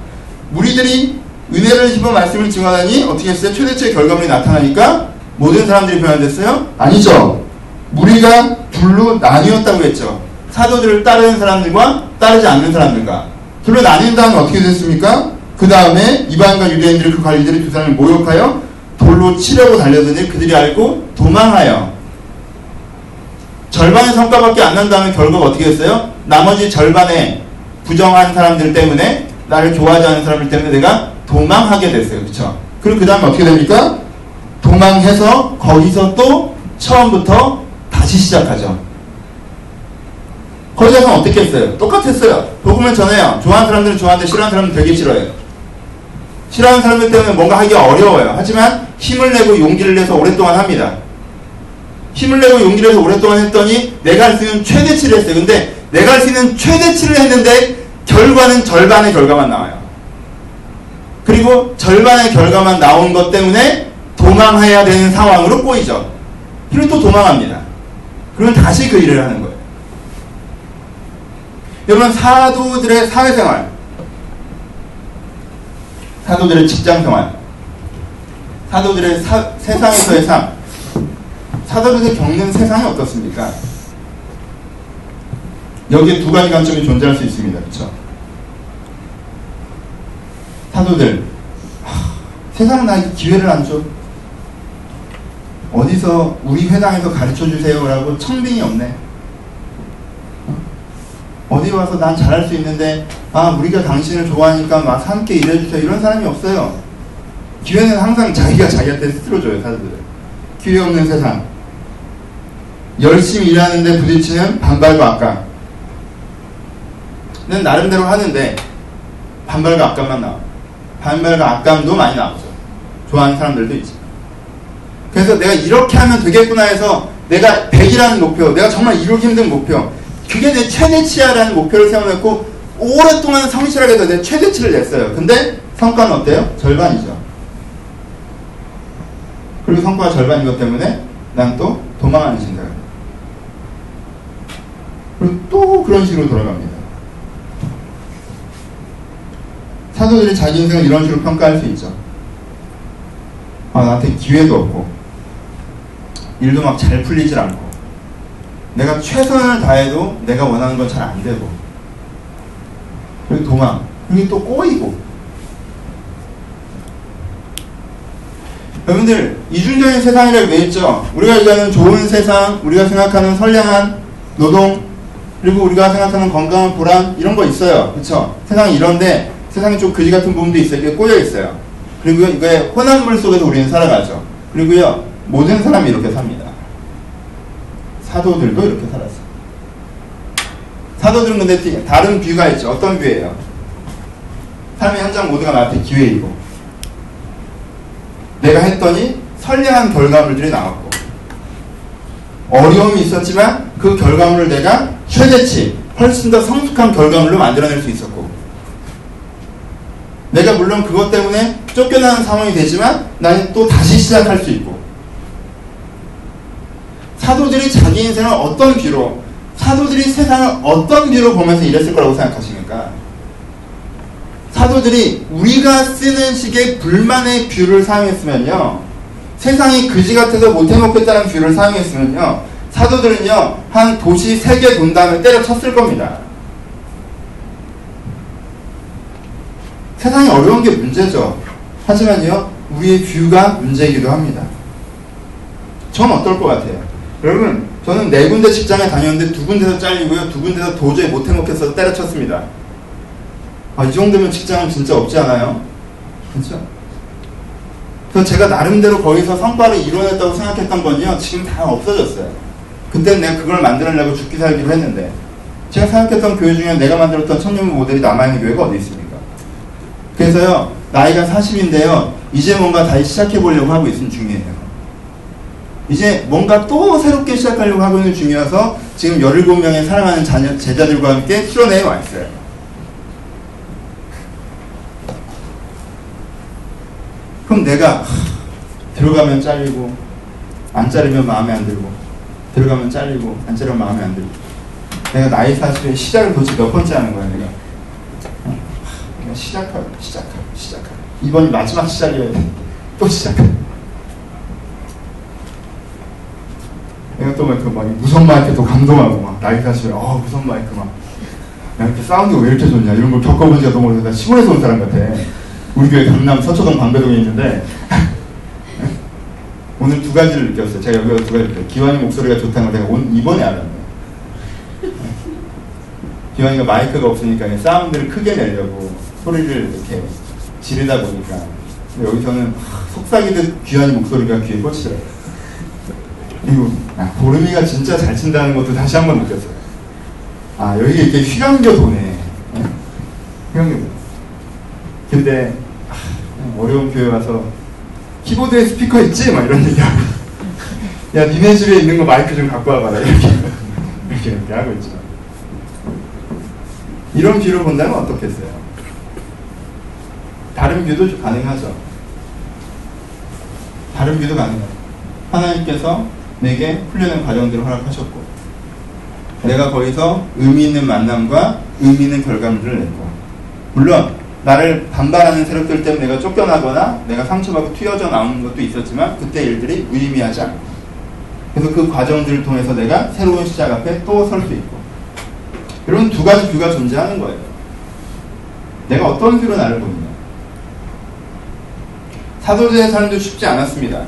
무리들이 은혜를 힘어 말씀을 증언하니 어떻게 했어요? 최대치의 결과물이 나타나니까 모든 사람들이 변화됐어요? 아니죠. 무리가 둘로 나뉘었다고 했죠. 사도들을 따르는 사람들과 따르지 않는 사람들과. 둘로 나뉜 다음에 어떻게 됐습니까? 그 다음에 이방과 유대인들이 그 관리들이 두 사람을 모욕하여 돌로 치려고 달려드니 그들이 알고 도망하여 절반의 성과밖에 안 난 다음에 결과가 어떻게 됐어요? 나머지 절반의 부정한 사람들 때문에 나를 좋아하지 않는 사람들 때문에 내가 도망하게 됐어요. 그쵸? 그리고 그 다음에 어떻게 됩니까? 도망해서 거기서 또 처음부터 다시 시작하죠. 거기 가서 어떻게 했어요? 똑같았어요. 복음을 전해요. 좋아하는 사람들은 좋아하는데 싫어하는 사람은 되게 싫어해요. 싫어하는 사람들 때문에 뭔가 하기가 어려워요. 하지만 힘을 내고 용기를 내서 오랫동안 합니다. 힘을 내고 용기를 내서 오랫동안 했더니 내가 할 수 있는 최대치를 했어요. 근데 내가 할 수 있는 최대치를 했는데 결과는 절반의 결과만 나와요. 그리고 절반의 결과만 나온 것 때문에 도망해야 되는 상황으로 꼬이죠. 그리고 또 도망합니다. 그러면 다시 그 일을 하는 거예요. 여러분 사도들의 사회생활 사도들의 직장생활 사도들의 사, 세상에서의 삶 사도들이 겪는 세상이 어떻습니까? 여기에 두 가지 관점이 존재할 수 있습니다. 그렇죠? 사도들 하, 세상은 나에게 기회를 안 줘. 어디서 우리 회당에서 가르쳐 주세요라고 청빙이 없네. 어디 와서 난 잘할 수 있는데 아 우리가 당신을 좋아하니까 막 함께 일해주세요 이런 사람이 없어요. 기회는 항상 자기가 자기한테 스스로 줘요 사람들은. 기회 없는 세상. 열심히 일하는데 부딪히는 반발과 악감. 는 나름대로 하는데 반발과 악감만 나와. 반발과 악감도 많이 나오죠. 좋아하는 사람들도 있지. 그래서 내가 이렇게 하면 되겠구나 해서 내가 100이라는 목표, 내가 정말 이루기 힘든 목표, 그게 내 최대치야라는 목표를 세워놓고 오랫동안 성실하게 해서 내 최대치를 냈어요. 근데 성과는 어때요? 절반이죠. 그리고 성과가 절반인 것 때문에 난 또 도망하는 생각을. 그리고 또 그런 식으로 돌아갑니다. 사도들이 자기 인생을 이런 식으로 평가할 수 있죠. 아, 나한테 기회도 없고, 일도 막 잘 풀리질 않고, 내가 최선을 다해도 내가 원하는 건 잘 안 되고, 그리고 도망, 그리고 또 꼬이고. 여러분들, 이중적인 세상이라고 왜 했죠? 우리가 얘기하는 좋은 세상, 우리가 생각하는 선량한 노동, 그리고 우리가 생각하는 건강한 보람, 이런 거 있어요. 그쵸? 세상이 이런데, 세상에 좀 거지 같은 부분도 있어요. 이게 꼬여 있어요. 그리고요, 이거의 혼합물 속에서 우리는 살아가죠. 그리고요, 모든 사람이 이렇게 삽니다. 사도들도 이렇게 살았어요. 사도들은 근데 다른 뷰가 있죠. 어떤 뷰예요? 삶의 현장 모두가 나한테 기회이고, 내가 했더니 선량한 결과물들이 나왔고 어려움이 있었지만 그 결과물을 내가 최대치 훨씬 더 성숙한 결과물로 만들어낼 수 있었고 내가 물론 그것 때문에 쫓겨나는 상황이 되지만 나는 또 다시 시작할 수 있고 사도들이 자기 인생을 어떤 view로 사도들이 세상을 어떤 view로 보면서 일했을 거라고 생각하십니까? 사도들이 우리가 쓰는 식의 불만의 view를 사용했으면요 세상이 그지 같아서 못해먹겠다는 view를 사용했으면요 사도들은요 한 도시 세 개 돈 다음에 때려쳤을 겁니다 세상이 어려운 게 문제죠. 하지만요, 우리의 view가 문제이기도 합니다. 전 어떨 것 같아요? 여러분, 저는 네 군데 직장에 다녔는데 두 군데서 잘리고요, 두 군데서 도저히 못 해먹겠어서 때려쳤습니다. 아, 이 정도면 직장은 진짜 없지 않아요? 그렇죠? 그래서 제가 나름대로 거기서 성과를 이뤄냈다고 생각했던 건요, 지금 다 없어졌어요. 그때 내가 그걸 만들려고 죽기 살기로 했는데, 제가 생각했던 교회 중에 내가 만들었던 청년부 모델이 남아있는 교회가 어디 있습니까? 그래서요, 나이가 40인데요, 이제 뭔가 다시 시작해 보려고 하고 있는 중이에요. 이제 뭔가 또 새롭게 시작하려고 하고 있는 중이어서 지금 17명의 사랑하는 자녀, 제자들과 함께 실현회에 와 있어요. 그럼 내가 들어가면 잘리고 안 자르면 마음에 안 들고 들어가면 잘리고 안 자르면 마음에 안 들고 내가 나이 40에 시작을 도대체 몇 번째 하는 거야 내가 시작하고 시작하고 시작하고 이번이 마지막 시작이어야 돼. 또 시작해. 내가 또 막그 무선 마이크 또 감동하고 막 나이 사시면 어 무선 마이크 막 야, 이렇게 사운드가 왜 이렇게 좋냐 이런 걸 겪어본 지가 너무 오래돼서 시골에서 온 사람 같아. 우리 교회 강남 서초동 방배동에 있는데 오늘 두 가지를 느꼈어요. 제가 여기서 두 가지를 느꼈어요. 기환이 목소리가 좋다는 걸 내가 온, 이번에 알았네. 기환이가 마이크가 없으니까 사운드를 크게 내려고 소리를 이렇게 지르다 보니까 여기서는 속삭이듯 귀한 목소리가 귀에 꽂히더라고요. 그리고 아, 보름이가 진짜 잘 친다는 것도 다시 한번 느꼈어요. 아 여기 이렇게 휘감겨 도네. 네? 휘감겨 도. 근데 아, 어려운 교회 와서 키보드에 스피커 있지? 막 이런 얘기하고 야 니네 집에 있는 거 마이크 좀 갖고 와봐라 이렇게 이렇게, 이렇게 하고 있죠. 이런 view로 본다면 어떻겠어요? 다른 view도 가능하죠. 다른 view도 가능해요. 하나님께서 내게 훈련의 과정들을 허락하셨고, 내가 거기서 의미 있는 만남과 의미 있는 결과물을 냈고, 물론 나를 반발하는 세력들 때문에 내가 쫓겨나거나 내가 상처받고 튀어져 나오는 것도 있었지만 그때 일들이 무의미하지 않고 그래서 그 과정들을 통해서 내가 새로운 시작 앞에 또 설 수 있고 이런 두 가지 뷰가 존재하는 거예요. 내가 어떤 뷰로 나를 보느냐. 사도들의 삶도 쉽지 않았습니다.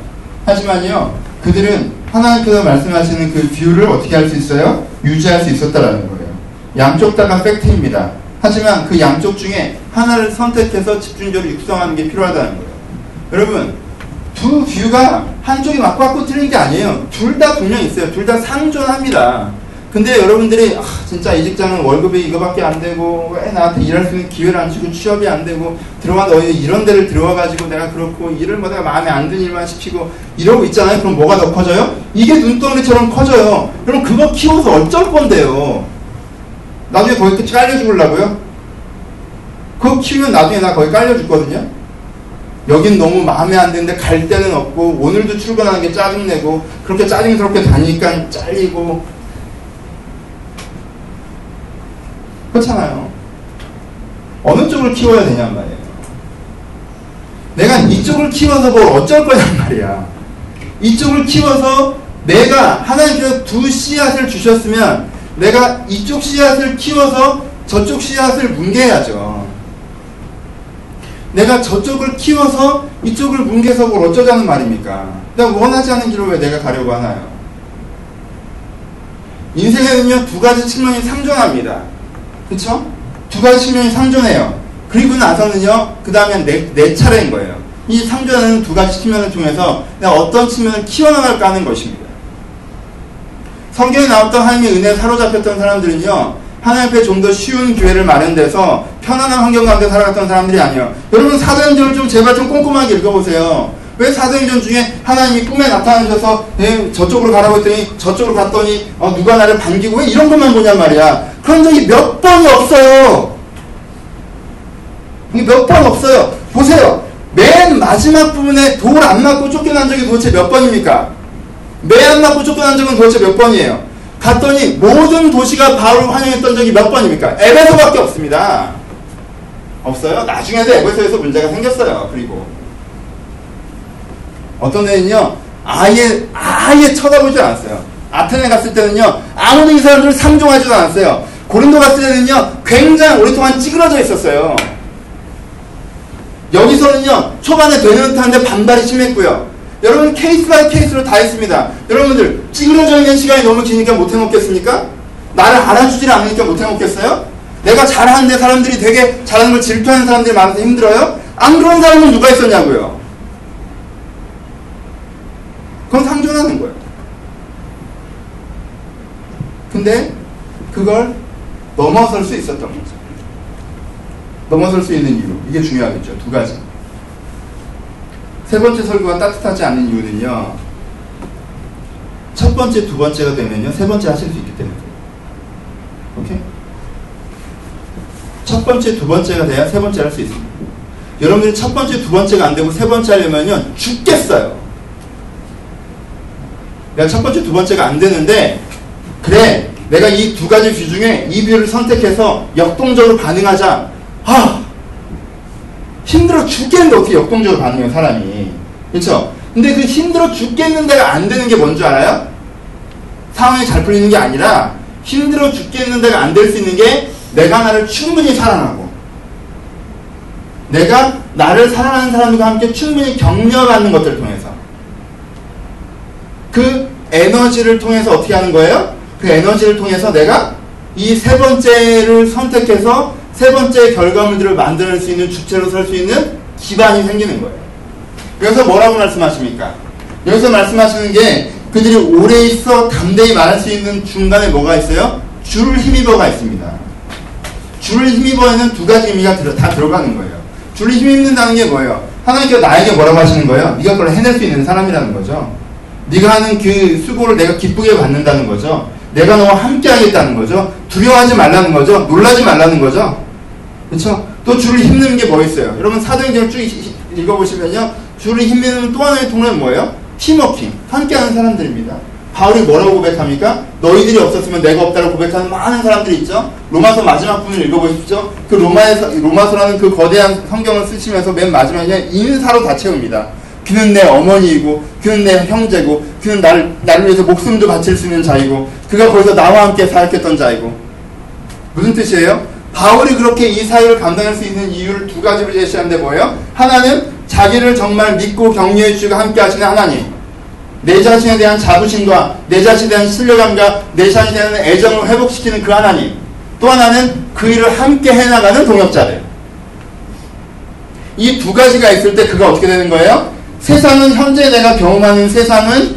하지만요, 그들은 하나님께서 말씀하시는 그 view를 어떻게 할 수 있어요? 유지할 수 있었다라는 거예요. 양쪽 다가 fact입니다. 하지만 그 양쪽 중에 하나를 선택해서 집중적으로 육성하는 게 필요하다는 거예요. 여러분, 두 view가 한쪽이 맞고 맞고 틀린 게 아니에요. 둘 다 분명 있어요. 둘 다 상존합니다. 근데 여러분들이 아, 진짜 이 직장은 월급이 이거밖에 안 되고 왜 나한테 일할 수 있는 기회를 안 주고 취업이 안 되고 들어와 너 이런 데를 들어와 가지고 내가 그렇고 일을 뭐 내가 마음에 안 드는 일만 시키고 이러고 있잖아요. 그럼 뭐가 더 커져요? 이게 눈덩이처럼 커져요. 그럼 그거 키워서 어쩔 건데요? 나중에 거기 깔려 죽으려고요? 그거 키우면 나중에 나 거기 깔려 죽거든요. 여긴 너무 마음에 안 드는데 갈 데는 없고 오늘도 출근하는 게 짜증내고 그렇게 짜증스럽게 다니니까 잘리고 그렇잖아요. 어느 쪽을 키워야 되냔 말이에요. 내가 이쪽을 키워서 뭘 어쩔 거냔 말이야. 이쪽을 키워서 내가 하나님께서 두 씨앗을 주셨으면 내가 이쪽 씨앗을 키워서 저쪽 씨앗을 뭉개야죠. 내가 저쪽을 키워서 이쪽을 뭉개서 뭘 어쩌자는 말입니까? 내가 원하지 않은 길을 왜 내가 가려고 하나요? 인생에는요 두 가지 측면이 상존합니다. 그쵸? 두 가지 측면이 상존해요. 그리고 나서는요, 그 다음에 내, 내 차례인 거예요. 이 상존하는 두 가지 측면을 통해서 내가 어떤 측면을 키워나갈까 하는 것입니다. 성경에 나왔던 하나님의 은혜에 사로잡혔던 사람들은요, 하나님 앞에 좀 더 쉬운 기회를 마련돼서 편안한 환경 가운데 살아갔던 사람들이 아니에요. 여러분 사도행전을 좀 제발 좀 꼼꼼하게 읽어보세요. 왜 사도행전 중에 하나님이 꿈에 나타나셔서 예, 저쪽으로 가라고 했더니 저쪽으로 갔더니 어, 누가 나를 반기고 왜 이런 것만 보냔 말이야. 그런 적이 몇 번이 없어요. 몇 번 없어요. 보세요. 맨 마지막 부분에 돌 안 맞고 쫓겨난 적이 도대체 몇 번입니까? 매안 맞고 쫓겨난 적은 도대체 몇 번이에요? 갔더니 모든 도시가 바울을 환영했던 적이 몇 번입니까? 에베소밖에 없습니다. 없어요? 나중에도 에베소에서 문제가 생겼어요. 그리고 어떤 애는요 아예 아예 쳐다보지 않았어요. 아테네 갔을 때는요 아무도 이 사람들을 상종하지도 않았어요. 고린도 갔을 때는요 굉장히 오랫동안 찌그러져 있었어요. 여기서는요 초반에 되는 듯한데 반발이 심했고요. 여러분 case by case로 다 했습니다. 여러분들 찌그러져 있는 시간이 너무 기니까 못 해먹겠습니까? 나를 알아주질 않으니까 못 해먹겠어요? 내가 잘하는데 사람들이 되게 잘하는 걸 질투하는 사람들이 많아서 힘들어요? 안 그런 사람은 누가 있었냐고요? 그건 상존하는 거예요. 근데 그걸 넘어설 수 있었던 거죠. 넘어설 수 있는 이유. 이게 중요하겠죠. 두 가지. 세 번째 설교가 따뜻하지 않은 이유는요. 첫 번째, 두 번째가 되면요. 세 번째 하실 수 있기 때문에. 오케이? 첫 번째, 두 번째가 돼야 세 번째 할 수 있습니다. 여러분들이 첫 번째, 두 번째가 안 되고 세 번째 하려면요. 죽겠어요. 내가 첫 번째, 두 번째가 안 되는데, 그래, 내가 이 두 가지 view 중에 이 view를 선택해서 역동적으로 반응하자. 아! 힘들어 죽겠는데 어떻게 역동적으로 반응해요, 사람이. 그렇죠? 근데 그 힘들어 죽겠는데가 안 되는 게 뭔지 알아요? 상황이 잘 풀리는 게 아니라 힘들어 죽겠는데가 안 될 수 있는 게 내가 나를 충분히 사랑하고 내가 나를 사랑하는 사람과 함께 충분히 격려받는 것들을 통해서 그 에너지를 통해서 어떻게 하는 거예요? 그 에너지를 통해서 내가 이 세 번째를 선택해서 세 번째 결과물들을 만들 수 있는 주체로 설 수 있는 기반이 생기는 거예요. 여기서 뭐라고 말씀하십니까? 여기서 말씀하시는 게 그들이 오래 있어 담대히 말할 수 있는 중간에 뭐가 있어요? 줄을 힘입어가 있습니다. 줄을 힘입어에는 두 가지 의미가 들어, 다 들어가는 거예요. 줄을 힘입는다는 게 뭐예요? 하나님께서 나에게 뭐라고 하시는 거예요? 네가 그걸 해낼 수 있는 사람이라는 거죠. 네가 하는 그 수고를 내가 기쁘게 받는다는 거죠. 내가 너와 함께 하겠다는 거죠. 두려워하지 말라는 거죠. 놀라지 말라는 거죠. 그렇죠? 또 줄을 힘는 게 뭐 있어요? 여러분 사도행전을 쭉 읽어보시면요. 줄을 힘내는 또 하나의 통로는 뭐예요? 팀워킹. 함께하는 사람들입니다. 바울이 뭐라고 고백합니까? 너희들이 없었으면 내가 없다고 고백하는 많은 사람들이 있죠. 로마서 마지막 부분을 읽어보십시오. 그 로마에서 로마서라는 그 거대한 성경을 쓰시면서 맨 마지막에 인사로 다 채웁니다. 그는 내 어머니이고 그는 내 형제고 그는 나를 나를 위해서 목숨도 바칠 수 있는 자이고 그가 거기서 나와 함께 사역했던 자이고 무슨 뜻이에요? 바울이 그렇게 이 사역을 감당할 수 있는 이유를 두 가지로 제시하는데 뭐예요? 하나는 자기를 정말 믿고 격려해 주시고 함께 하시는 하나님. 내 자신에 대한 자부심과 내 자신에 대한 신뢰감과 내 자신에 대한 애정을 회복시키는 그 하나님. 또 하나는 그 일을 함께 해나가는 동역자들. 이 두 가지가 있을 때 그가 어떻게 되는 거예요? 세상은 현재 내가 경험하는 세상은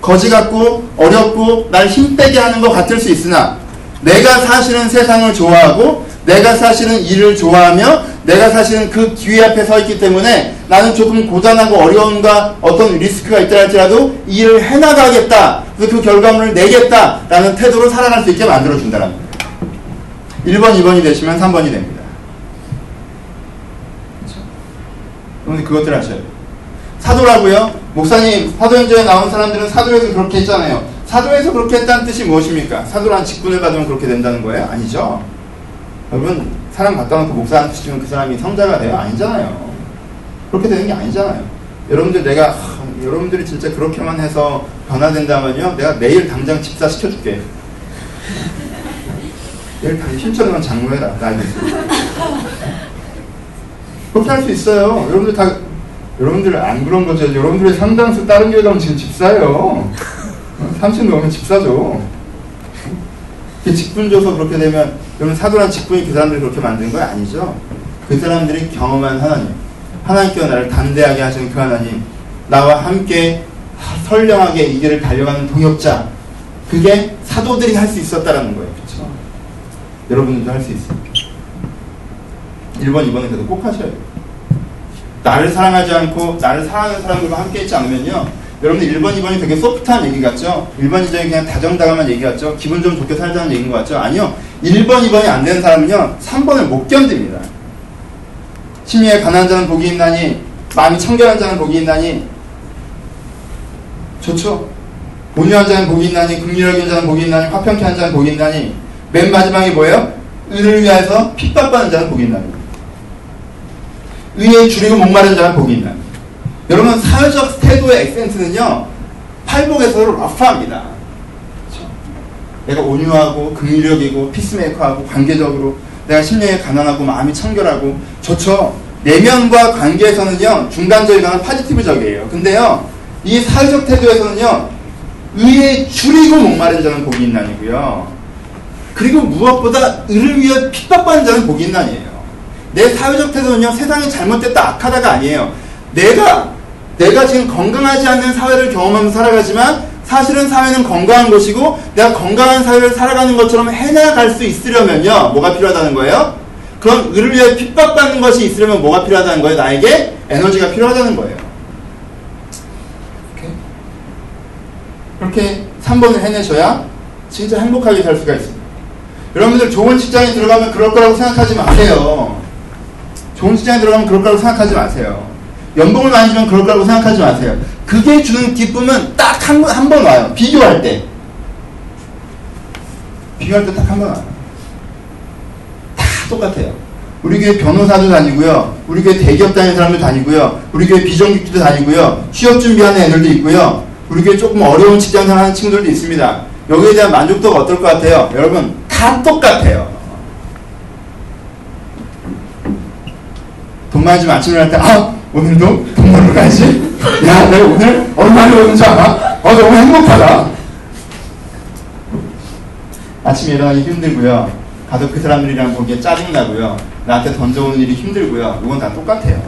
거지 같고 어렵고 날 힘빼게 하는 것 같을 수 있으나 내가 사실은 세상을 좋아하고 내가 사실은 일을 좋아하며 내가 사실은 그 기회 앞에 서 있기 때문에 나는 조금 고단하고 어려움과 어떤 리스크가 있다 할지라도 일을 해나가겠다. 그 결과물을 내겠다라는 태도로 살아갈 수 있게 만들어준다는 거예요. 1번, 2번이 되시면 3번이 됩니다. 그렇죠? 그것들 돼요. 사도라고요? 목사님, 사도행전에 나온 사람들은 사도에서 그렇게 했잖아요. 사도에서 그렇게 했다는 뜻이 무엇입니까? 사도란 직분을 받으면 그렇게 된다는 거예요? 아니죠. 여러분, 사람 갖다 놓고 목사한테 주면 그 사람이 성자가 돼요? 아니잖아요. 그렇게 되는 게 아니잖아요. 여러분들 내가, 하, 여러분들이 진짜 그렇게만 해서 변화된다면요. 내가 내일 당장 집사 시켜줄게. 내일 당장 신천에만 장로해라. 나이 그렇게 할 수 있어요. 여러분들 다, 여러분들 안 그런 거죠. 여러분들의 상당수 다른 교회 가면 지금 집사예요. 30 넘으면 집사죠. 직분 줘서 그렇게 되면 여러분 사도란 직분이 그 사람들이 그렇게 만든 거 아니죠. 그 사람들이 경험한 하나님, 하나님께서 나를 담대하게 하시는 그 하나님, 나와 함께 선량하게 이 길을 달려가는 동역자, 그게 사도들이 할 수 있었다라는 거예요. 그렇죠? 여러분들도 할 수 있습니다. 1번, 2번은 그래도 꼭 하셔야 돼요. 나를 사랑하지 않고 나를 사랑하는 사람들과 함께 있지 않으면요. 여러분들 1번, 2번이 되게 소프트한 얘기 같죠? 1번이적인 그냥 다정다감한 얘기 같죠? 기분 좀 좋게 살자는 얘기인 것 같죠? 아니요. 1번, 2번이 안 되는 사람은요. 3번을 못 견딥니다. 심리에 가난한 자는 복이 있나니 마음이 청결한 자는 복이 있나니 좋죠? 온유한 자는 복이 있나니 긍휼하게 자는 복이 있나니 화평케 한 자는 복이 있나니 맨 마지막에 뭐예요? 의를 위하여서 핍박받는 자는 복이 있나니 의에 줄이고 목마른 자는 복이 있나니 여러분 사회적 태도의 액센트는요 팔복에서 그렇죠? 내가 온유하고 긍휼력이고 피스메이커하고 관계적으로 내가 심령에 가난하고 마음이 청결하고 좋죠. 내면과 관계에서는요 중간적이거나 파지티브적이에요. 근데요 이 사회적 태도에서는요 의에 줄이고 목마른 자는 복이 있나니고요. 그리고 무엇보다 의를 위해 핍박받는 자는 복이 있나니에요. 내 사회적 태도는요 세상이 잘못됐다 악하다가 아니에요. 내가 내가 지금 건강하지 않는 사회를 경험하면서 살아가지만 사실은 사회는 건강한 것이고 내가 건강한 사회를 살아가는 것처럼 해나갈 수 있으려면요 뭐가 필요하다는 거예요? 그럼 의를 위해 핍박받는 것이 있으려면 뭐가 필요하다는 거예요? 나에게 에너지가 필요하다는 거예요. 그렇게 3번을 해내셔야 진짜 행복하게 살 수가 있습니다. 여러분들 좋은 직장에 들어가면 그럴 거라고 생각하지 마세요. 좋은 직장에 들어가면 그럴 거라고 생각하지 마세요. 연봉을 많이 주면 그럴 거라고 생각하지 마세요. 그게 주는 기쁨은 딱 한 번, 한 번 와요. 비교할 때. 비교할 때 딱 한 번 와요. 다 똑같아요. 우리 교회 변호사도 다니고요. 우리 교회 대기업 다니는 사람도 다니고요. 우리 교회 비정규직도 다니고요. 취업 준비하는 애들도 있고요. 우리 교회 조금 어려운 직장 생활 하는 친구들도 있습니다. 여기에 대한 만족도가 어떨 것 같아요? 여러분, 다 똑같아요. 돈 많이 좀 아침에 할 때, 아, 오늘도 돈 벌러 가야지. 야, 내가 오늘 얼마나 오는 줄 알아? 어, 너무 행복하다. 아침에 일어나기 힘들고요. 가족 그 사람들이랑 보기에 짜증나고요. 나한테 던져오는 일이 힘들고요. 이건 다 똑같아요.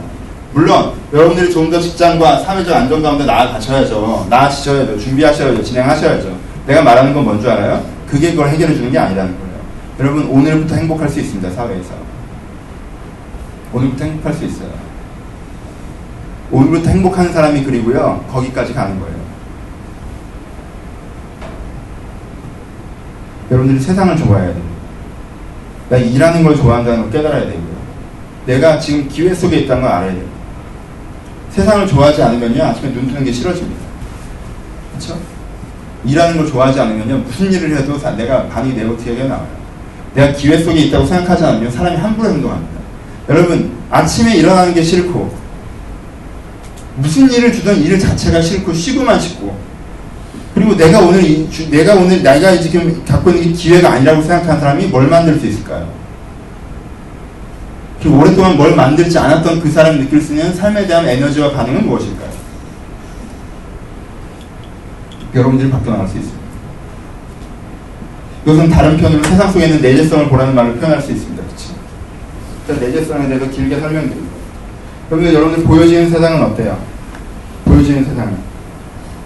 물론 여러분들이 좀 더 직장과 사회적 안정 가운데 나아가셔야죠. 나아지셔야죠. 준비하셔야죠. 진행하셔야죠. 내가 말하는 건 뭔 줄 알아요? 그게 그걸 해결해 주는 게 아니라는 거예요. 여러분 오늘부터 행복할 수 있습니다. 사회에서. 오늘부터 행복할 수 있어요. 오늘부터 행복한 사람이 그리고요. 거기까지 가는 거예요. 여러분들이 세상을 좋아해야 됩니다. 내가 일하는 걸 좋아한다는 걸 깨달아야 되고요. 내가 지금 기회 속에 있다는 걸 알아야 돼요. 세상을 좋아하지 않으면요. 아침에 눈 뜨는 게 싫어집니다. 그렇죠? 일하는 걸 좋아하지 않으면요. 무슨 일을 해도 내가 반이 네거티브하게 나와요. 내가 기회 속에 있다고 생각하지 않으면 사람이 함부로 행동합니다. 여러분 아침에 일어나는 게 싫고 무슨 일을 주던 일 자체가 싫고 쉬고만 싶고 그리고 내가 오늘 이, 주, 내가 오늘 내가 지금 갖고 있는 게 기회가 아니라고 생각하는 사람이 뭘 만들 수 있을까요? 그 오랫동안 뭘 만들지 않았던 그 사람이 느낄 수 있는 삶에 대한 에너지와 반응은 무엇일까요? 여러분들이 바뀌어나갈 수 있습니다. 이것은 다른 편으로 세상 속에 있는 내재성을 보라는 말로 표현할 수 있습니다. 그렇죠? 내재성에 대해서 길게 설명드립니다. 그러면 여러분들 보여지는 세상은 어때요? 보여지는 세상은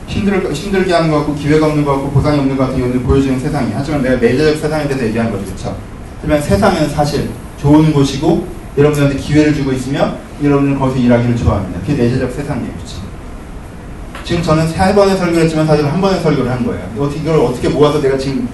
힘들, 힘들게 하는 것 같고 기회가 없는 것 같고 보상이 없는 것 같은 여러분들 보여지는 세상이 하지만 내가 내재적 세상에 대해서 얘기하는 거죠. 그렇죠? 그러면 세상은 사실 좋은 곳이고 여러분들한테 기회를 주고 있으며 여러분들은 거기서 일하기를 좋아합니다. 그게 내재적 세상이에요. 그렇죠? 지금 저는 세 번의 설교를 했지만 사실 한 번의 설교를 한 거예요. 이걸 어떻게 모아서 내가 지금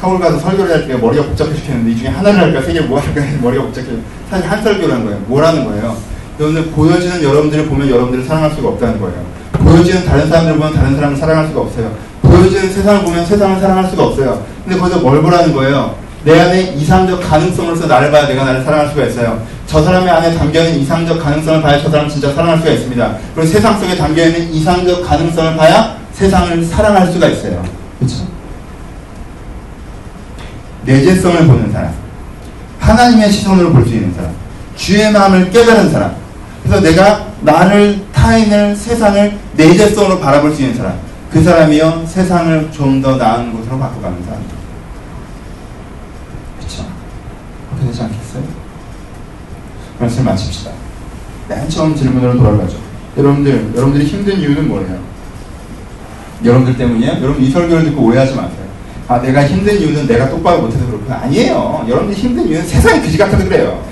서울 가서 설교를 할 때 머리가 복잡해 죽겠는데 이 중에 하나를 할까 세 개를 뭐 할까 머리가 복잡해 사실 한 설교를 한 거예요. 뭐라는 거예요? 여러분들 보여지는 여러분들을 보면 여러분들을 사랑할 수가 없다는 거예요. 보여지는 다른 사람들을 보면 다른 사람을 사랑할 수가 없어요. 보여지는 세상을 보면 세상을 사랑할 수가 없어요. 근데 거기서 뭘 보라는 거예요? 내 안에 이상적 가능성으로서 나를 봐야 내가 나를 사랑할 수가 있어요. 저 사람의 안에 담겨있는 이상적 가능성을 봐야 저 사람 진짜 사랑할 수가 있습니다. 그리고 세상 속에 담겨있는 이상적 가능성을 봐야 세상을 사랑할 수가 있어요. 그렇죠? 내재성을 보는 사람, 하나님의 시선으로 볼 수 있는 사람, 주의 마음을 깨달은 사람, 그래서 내가 나를, 타인을, 세상을 내재성으로 바라볼 수 있는 사람, 그 사람이요 세상을 좀 더 나은 곳으로 바꿔가는 사람. 그렇죠? 그렇게 되지 않겠어요? 말씀 마칩시다. 맨 처음 질문으로 돌아가죠. 여러분들, 여러분들이 힘든 이유는 뭐예요? 여러분들 때문이에요? 여러분 이 설교를 듣고 오해하지 마세요. 아, 내가 힘든 이유는 내가 똑바로 못해서 그렇구나. 아니에요. 여러분들 힘든 이유는 세상이 그지 같아서 그래요.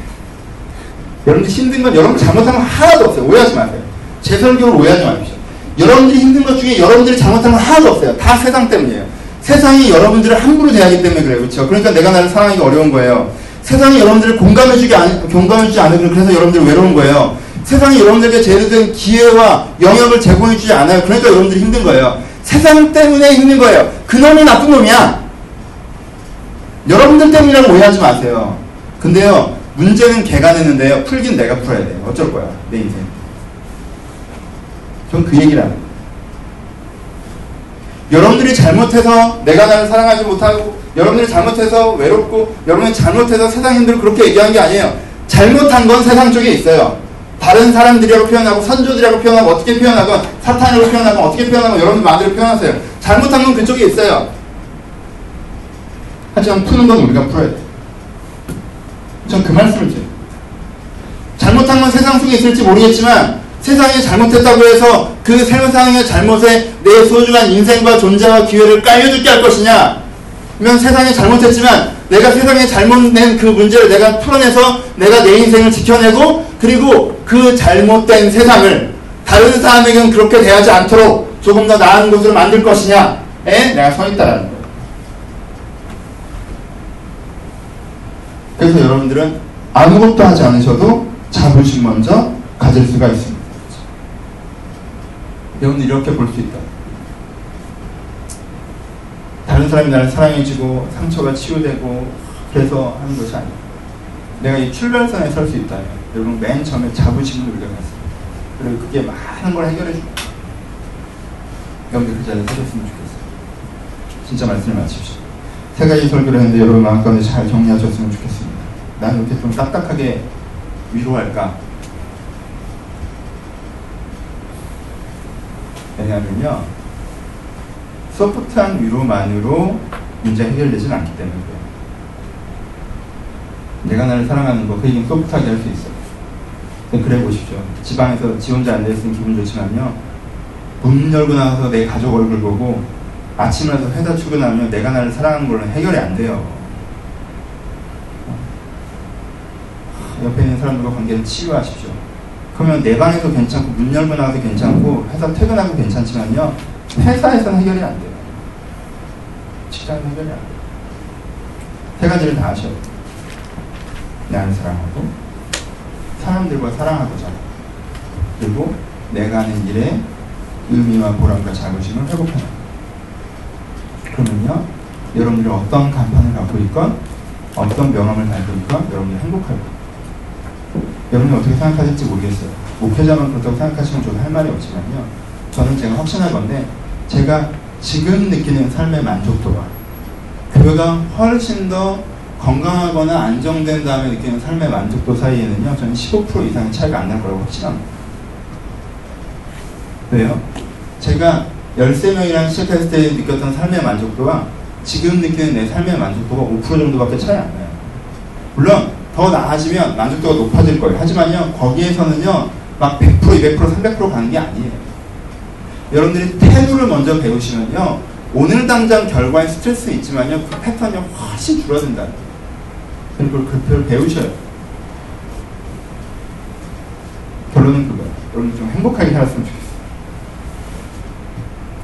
여러분들 힘든 건 여러분 잘못한 건 하나도 없어요. 오해하지 마세요. 제 설교를 오해하지 마십시오. 여러분들이 힘든 것 중에 여러분들이 잘못한 건 하나도 없어요. 다 세상 때문이에요. 세상이 여러분들을 함부로 대하기 때문에 그래요. 그렇죠? 그러니까 내가 나를 사랑하기가 어려운 거예요. 세상이 여러분들을 공감해주지 않, 공감해주지 않으면 그래서 여러분들이 외로운 거예요. 세상이 여러분들에게 제대로 된 기회와 영역을 제공해주지 않아요. 그러니까 여러분들이 힘든 거예요. 세상 때문에 힘든 거예요. 그놈이 나쁜 놈이야. 여러분들 때문이라고 오해하지 마세요. 근데요, 문제는 걔가 내는데요, 풀긴 내가 풀어야 돼요. 어쩔 거야, 내 인생. 전 그 얘기를 하는 여러분들이 잘못해서 내가 나를 사랑하지 못하고, 여러분들이 잘못해서 외롭고, 여러분이 잘못해서 세상 힘들고 그렇게 얘기한 게 아니에요. 잘못한 건 세상 쪽에 있어요. 다른 사람들이라고 표현하고, 선조들이라고 표현하고, 어떻게 표현하건, 사탄이라고 표현하고, 어떻게 표현하고, 여러분들 마음대로 표현하세요. 잘못한 건 그쪽에 있어요. 하지만 푸는 건 우리가 풀어야 돼. 전 그 말씀을 드려요. 잘못한 건 세상 속에 있을지 모르겠지만 세상이 잘못했다고 해서 그 세상의 잘못에 내 소중한 인생과 존재와 기회를 깔려죽게 할 것이냐? 면 세상이 잘못했지만 내가 세상에 잘못낸 그 문제를 내가 풀어내서 내가 내 인생을 지켜내고 그리고 그 잘못된 세상을 다른 사람에게는 그렇게 대하지 않도록 조금 더 나은 곳으로 만들 것이냐에 내가 서 있다라는 거예요. 그래서 여러분들은 아무것도 하지 않으셔도 자부심 먼저 가질 수가 있습니다. 여러분들 이렇게 볼 수 있다. 다른 사람이 나를 사랑해주고 상처가 치유되고 그래서 하는 것이 아니야. 내가 이 출발선에 설 수 있다. 여러분 맨 처음에 자부심을 올려놨어요. 그리고 그게 많은 걸 해결해 줍니다. 여러분들 그 자리에 서셨으면 좋겠어요. 진짜 말씀을 마칩시다. 세 가지 설교를 했는데 여러분 마음 가운데 잘 정리하셨으면 좋겠습니다. 나는 이렇게 좀 딱딱하게 위로할까? 왜냐하면요, 소프트한 위로만으로 문제 해결되진 않기 때문에 그래요. 내가 나를 사랑하는 거, 그 얘기는 소프트하게 할 수 있어요. 그래 보십시오. 지방에서 지 혼자 앉아있으면 기분 좋지만요, 문 열고 나가서 내 가족 얼굴 보고 아침에 나서 회사 출근하면 내가 나를 사랑하는 걸로 해결이 안 돼요. 옆에 있는 사람들과 관계를 치유하십시오. 그러면 내 방에서 괜찮고 문 열고 나가도 괜찮고 회사 퇴근하고 괜찮지만요. 회사에서는 해결이 안 돼요. 직장은 해결이 안 돼요. 세 가지를 다 하셔야 돼요. 나를 사랑하고 사람들과 사랑하고자 그리고 내가 하는 일에 의미와 보람과 자부심을 회복하는 그러면요 여러분들이 어떤 간판을 갖고 있건 어떤 명함을 달고 있건 여러분들이 행복할 거예요 여러분이 어떻게 생각하실지 모르겠어요 목회자만 그렇다고 생각하시면 저도 할 말이 없지만요 저는 제가 확신할 건데 제가 지금 느끼는 삶의 만족도와 그보다 훨씬 더 건강하거나 안정된 다음에 느끼는 삶의 만족도 사이에는요, 저는 15% 이상의 차이가 안 날 거라고 확신합니다. 왜요? 제가 13명이랑 시작했을 때 느꼈던 삶의 만족도와 지금 느끼는 내 삶의 만족도가 5% 정도밖에 차이 안 나요. 물론 더 나아지면 만족도가 높아질 거예요. 하지만요, 거기에서는요, 막 100%, 200%, 300% 가는 게 아니에요. 여러분들이 태도를 먼저 배우시면요, 오늘 당장 결과에 스트레스 있지만요, 그 패턴이 훨씬 줄어든다. 그리고 그 표를 배우셔요. 결론은 그거예요. 여러분 좀 행복하게 살았으면 좋겠어요.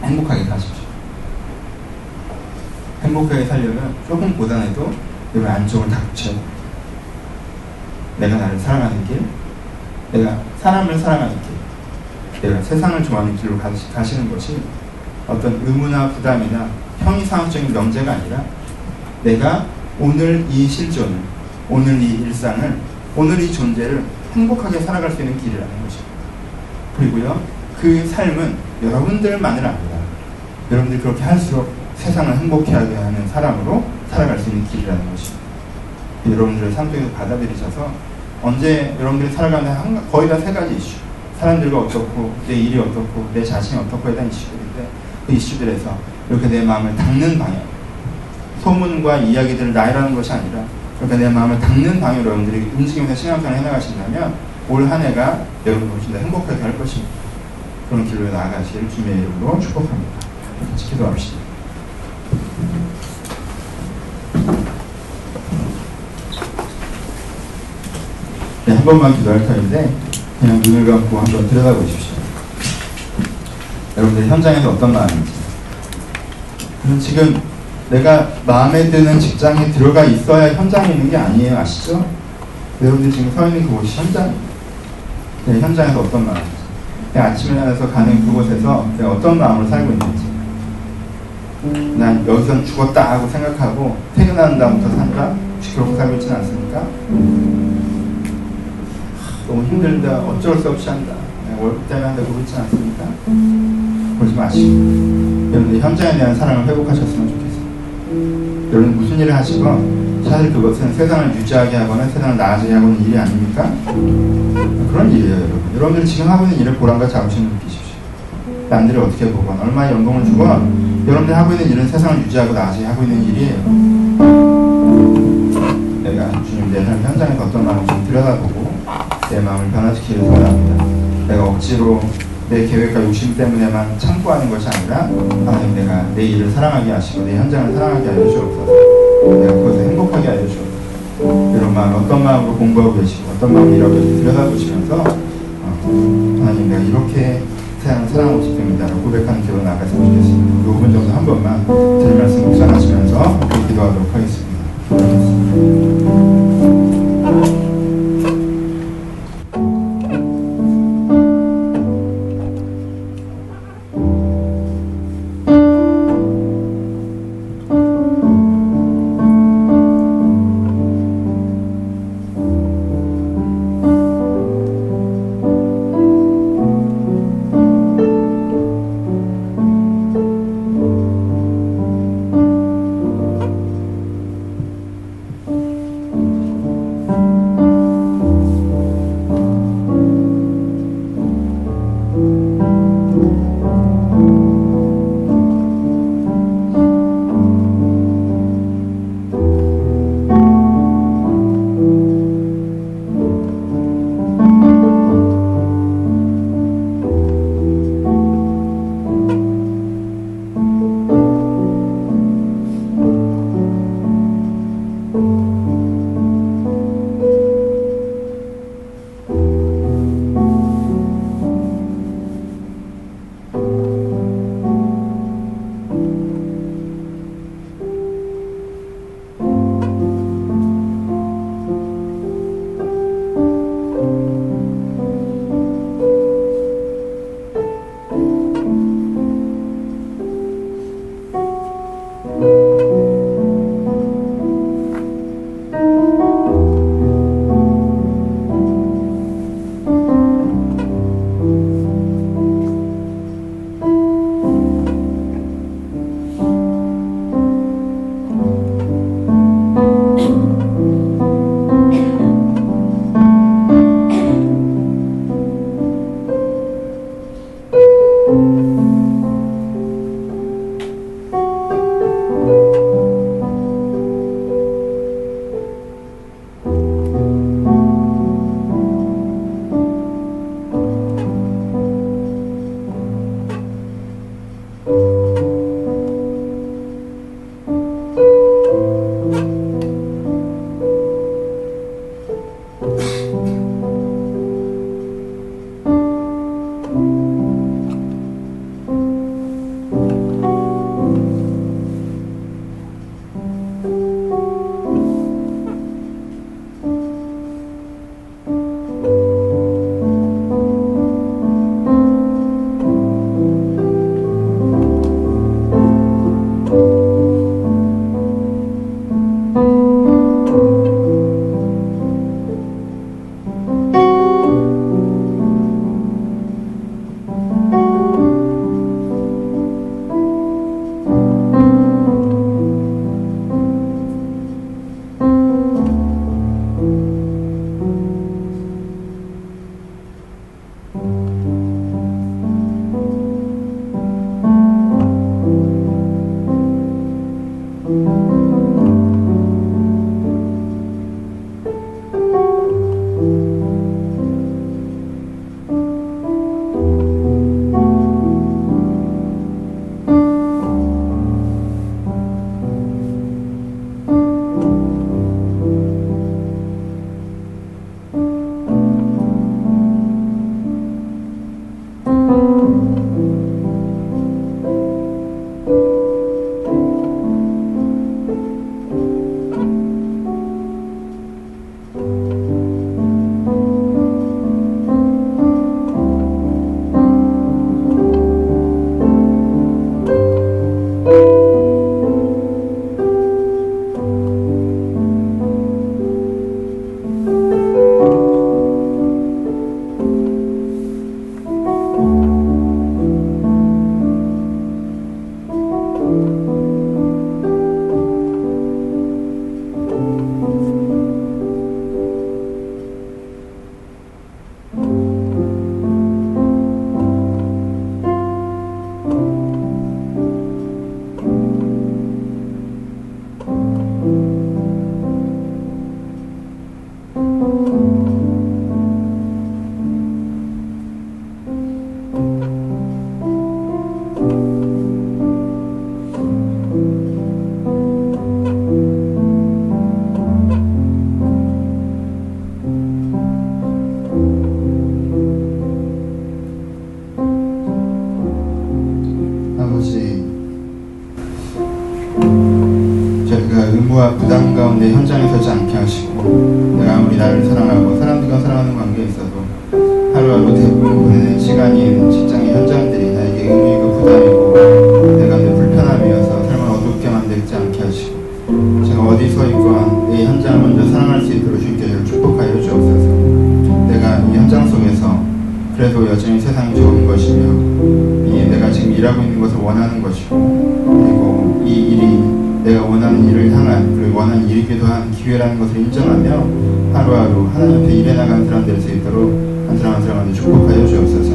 행복하게 사십시오. 행복하게 살려면 조금 고단해도 여러분 안쪽을 닥쳐요. 내가 나를 사랑하는 길, 내가 사람을 사랑하는 길, 내가 세상을 좋아하는 길로 가시, 가시 는 것이 어떤 의무나 부담이나 형이상학적인 명제가 아니라 내가 오늘 이 실존을, 오늘 이 일상을, 오늘 이 존재를 행복하게 살아갈 수 있는 길이라는 것이죠. 그리고요, 그 삶은 여러분들만을 아니라 여러분들이 그렇게 할수록 세상을 행복해하게 하는 사람으로 살아갈 수 있는 길이라는 것입니다. 여러분들의 삶 속에서 받아들이셔서 언제 여러분들이 살아가는 한, 거의 다 세 가지 이슈. 사람들과 어떻고, 내 일이 어떻고, 내 자신이 어떻고에 대한 이슈들인데 그 이슈들에서 이렇게 내 마음을 닦는 방향. 소문과 이야기들을 나열하는 것이 아니라 그러니까 내 마음을 닦는 방향으로 여러분들이 움직이면서 신앙생활을 해나가신다면 올 한 해가 여러분을 훨씬 더 행복하게 할 것입니다. 그런 길로 나아가시길 주님의 이름으로 축복합니다. 같이 기도합시다. 네, 한 번만 기도할 터인데 그냥 눈을 감고 한번 들여다보십시오. 여러분들 현장에서 어떤 마음인지. 지금 내가 마음에 드는 직장에 들어가 있어야 현장에 있는 게 아니에요. 아시죠? 여러분들 지금 서 있는 그곳이 현장. 네, 현장에서 어떤 마음인지. 네, 아침에 일어나서 가는 그곳에서 내가 어떤 마음으로 살고 있는지. 난 여기서 죽었다 하고 생각하고 퇴근하는 다음부터 산다? 그렇게 살고 있지는 않습니까? 너무 힘들다. 어쩔 수 없이 한다. 네, 월급 때문에 한다. 그러고 있지 않습니까? 그러지 마시고. 여러분들 현장에 대한 사랑을 회복하셨으면 좋겠어요. 여러분 무슨 일을 하시건 사실 그것은 세상을 유지하게 하거나 세상을 나아지게 하고는 일이 아닙니까? 그런 일이에요, 여러분. 여러분들 지금 하고 있는 일을 보람과 자부심을 느끼십시오. 남들이 어떻게 보건 얼마나 연봉을 주건 여러분들 하고 있는 일은 세상을 유지하고 나아지게 하고 있는 일이에요. 내가 주님 내삶 현장에서 어떤 마음을 좀 들여다보고 내 마음을 변화시키기를 소원합니다. 내가 억지로 내 계획과 욕심 때문에만 참고하는 것이 아니라 하나님 내가 내 일을 사랑하게 하시고 내 현장을 사랑하게 하여 주옵소서. 내가 그것을 행복하게 하여 주옵소서. 이런 마음 어떤 마음으로 공부하고 계시고 어떤 마음으로 일하고 계시고 들여다보시면서 어, 하나님 내가 이렇게 세상을 사랑하고 싶습니다라고 고백하는 기도 나갔으면 좋겠습니다. 5분 정도 한 번만 드릴 말씀 묵상하시면서 기도하도록 하겠습니다. 일해 나가는 사람 될수 있도록 한 사람 한 사람한테 축복하여 주옵소서.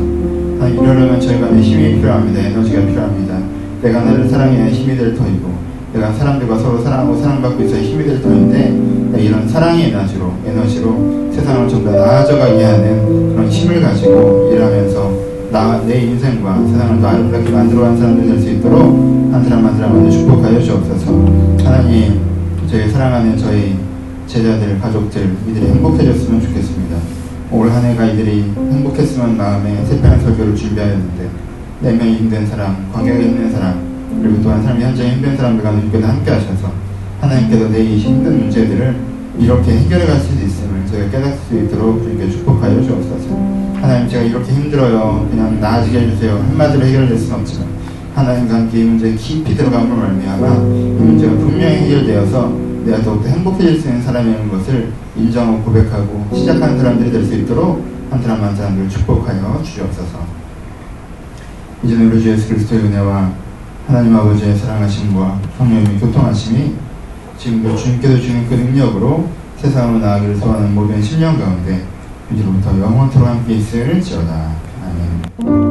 하나님 이러려면 저희가 내 힘이 필요합니다. 에너지가 필요합니다. 내가 나를 사랑해야 힘이 될 터이고 내가 사람들과 서로 사랑하고 사랑받고 있어야 힘이 될 터인데 이런 사랑의 에너지로 에너지로 세상을 좀 더 나아져가게 하는 그런 힘을 가지고 일하면서 나, 내 인생과 세상을 더 아름답게 만들어가는 사람들 될 수 있도록 한 사람 한 사람한테 축복하여 주옵소서. 하나님 저희 사랑하는 저희 제자들 가족들 이들이 행복해졌으면 좋겠습니다. 올 한 해가 이들이 행복했으면 마음에 새편의 설교를 준비하였는데 내면이 힘든 사람 관계가 힘든 사람 그리고 또한 삶이 현재 힘든 사람들과 주님께서 함께 하셔서 하나님께서 내 이 힘든 문제들을 이렇게 해결해 갈 수 있음을 저희가 깨닫을 수 있도록 주님께 축복하여 주옵소서. 하나님 제가 이렇게 힘들어요. 그냥 나아지게 해주세요. 한마디로 해결될 수는 없지만 하나님과 함께 이 문제에 깊이 들어감으로 말미암아 이 문제가 분명히 해결되어서 내가 더욱더 행복해질 수 있는 사람이라는 것을 인정하고 고백하고 시작하는 사람들이 될 수 있도록 한 사람 한 사람들 축복하여 주옵소서 이제는 우리 주 예수 그리스도의 은혜와 하나님 아버지의 사랑하심과 성령님의 교통하심이 지금도 주님께서 주는 그 능력으로 세상으로 나아가기를 소원하는 모든 심령 가운데 이제로부터 영원토록 함께 있을지어다. 아멘.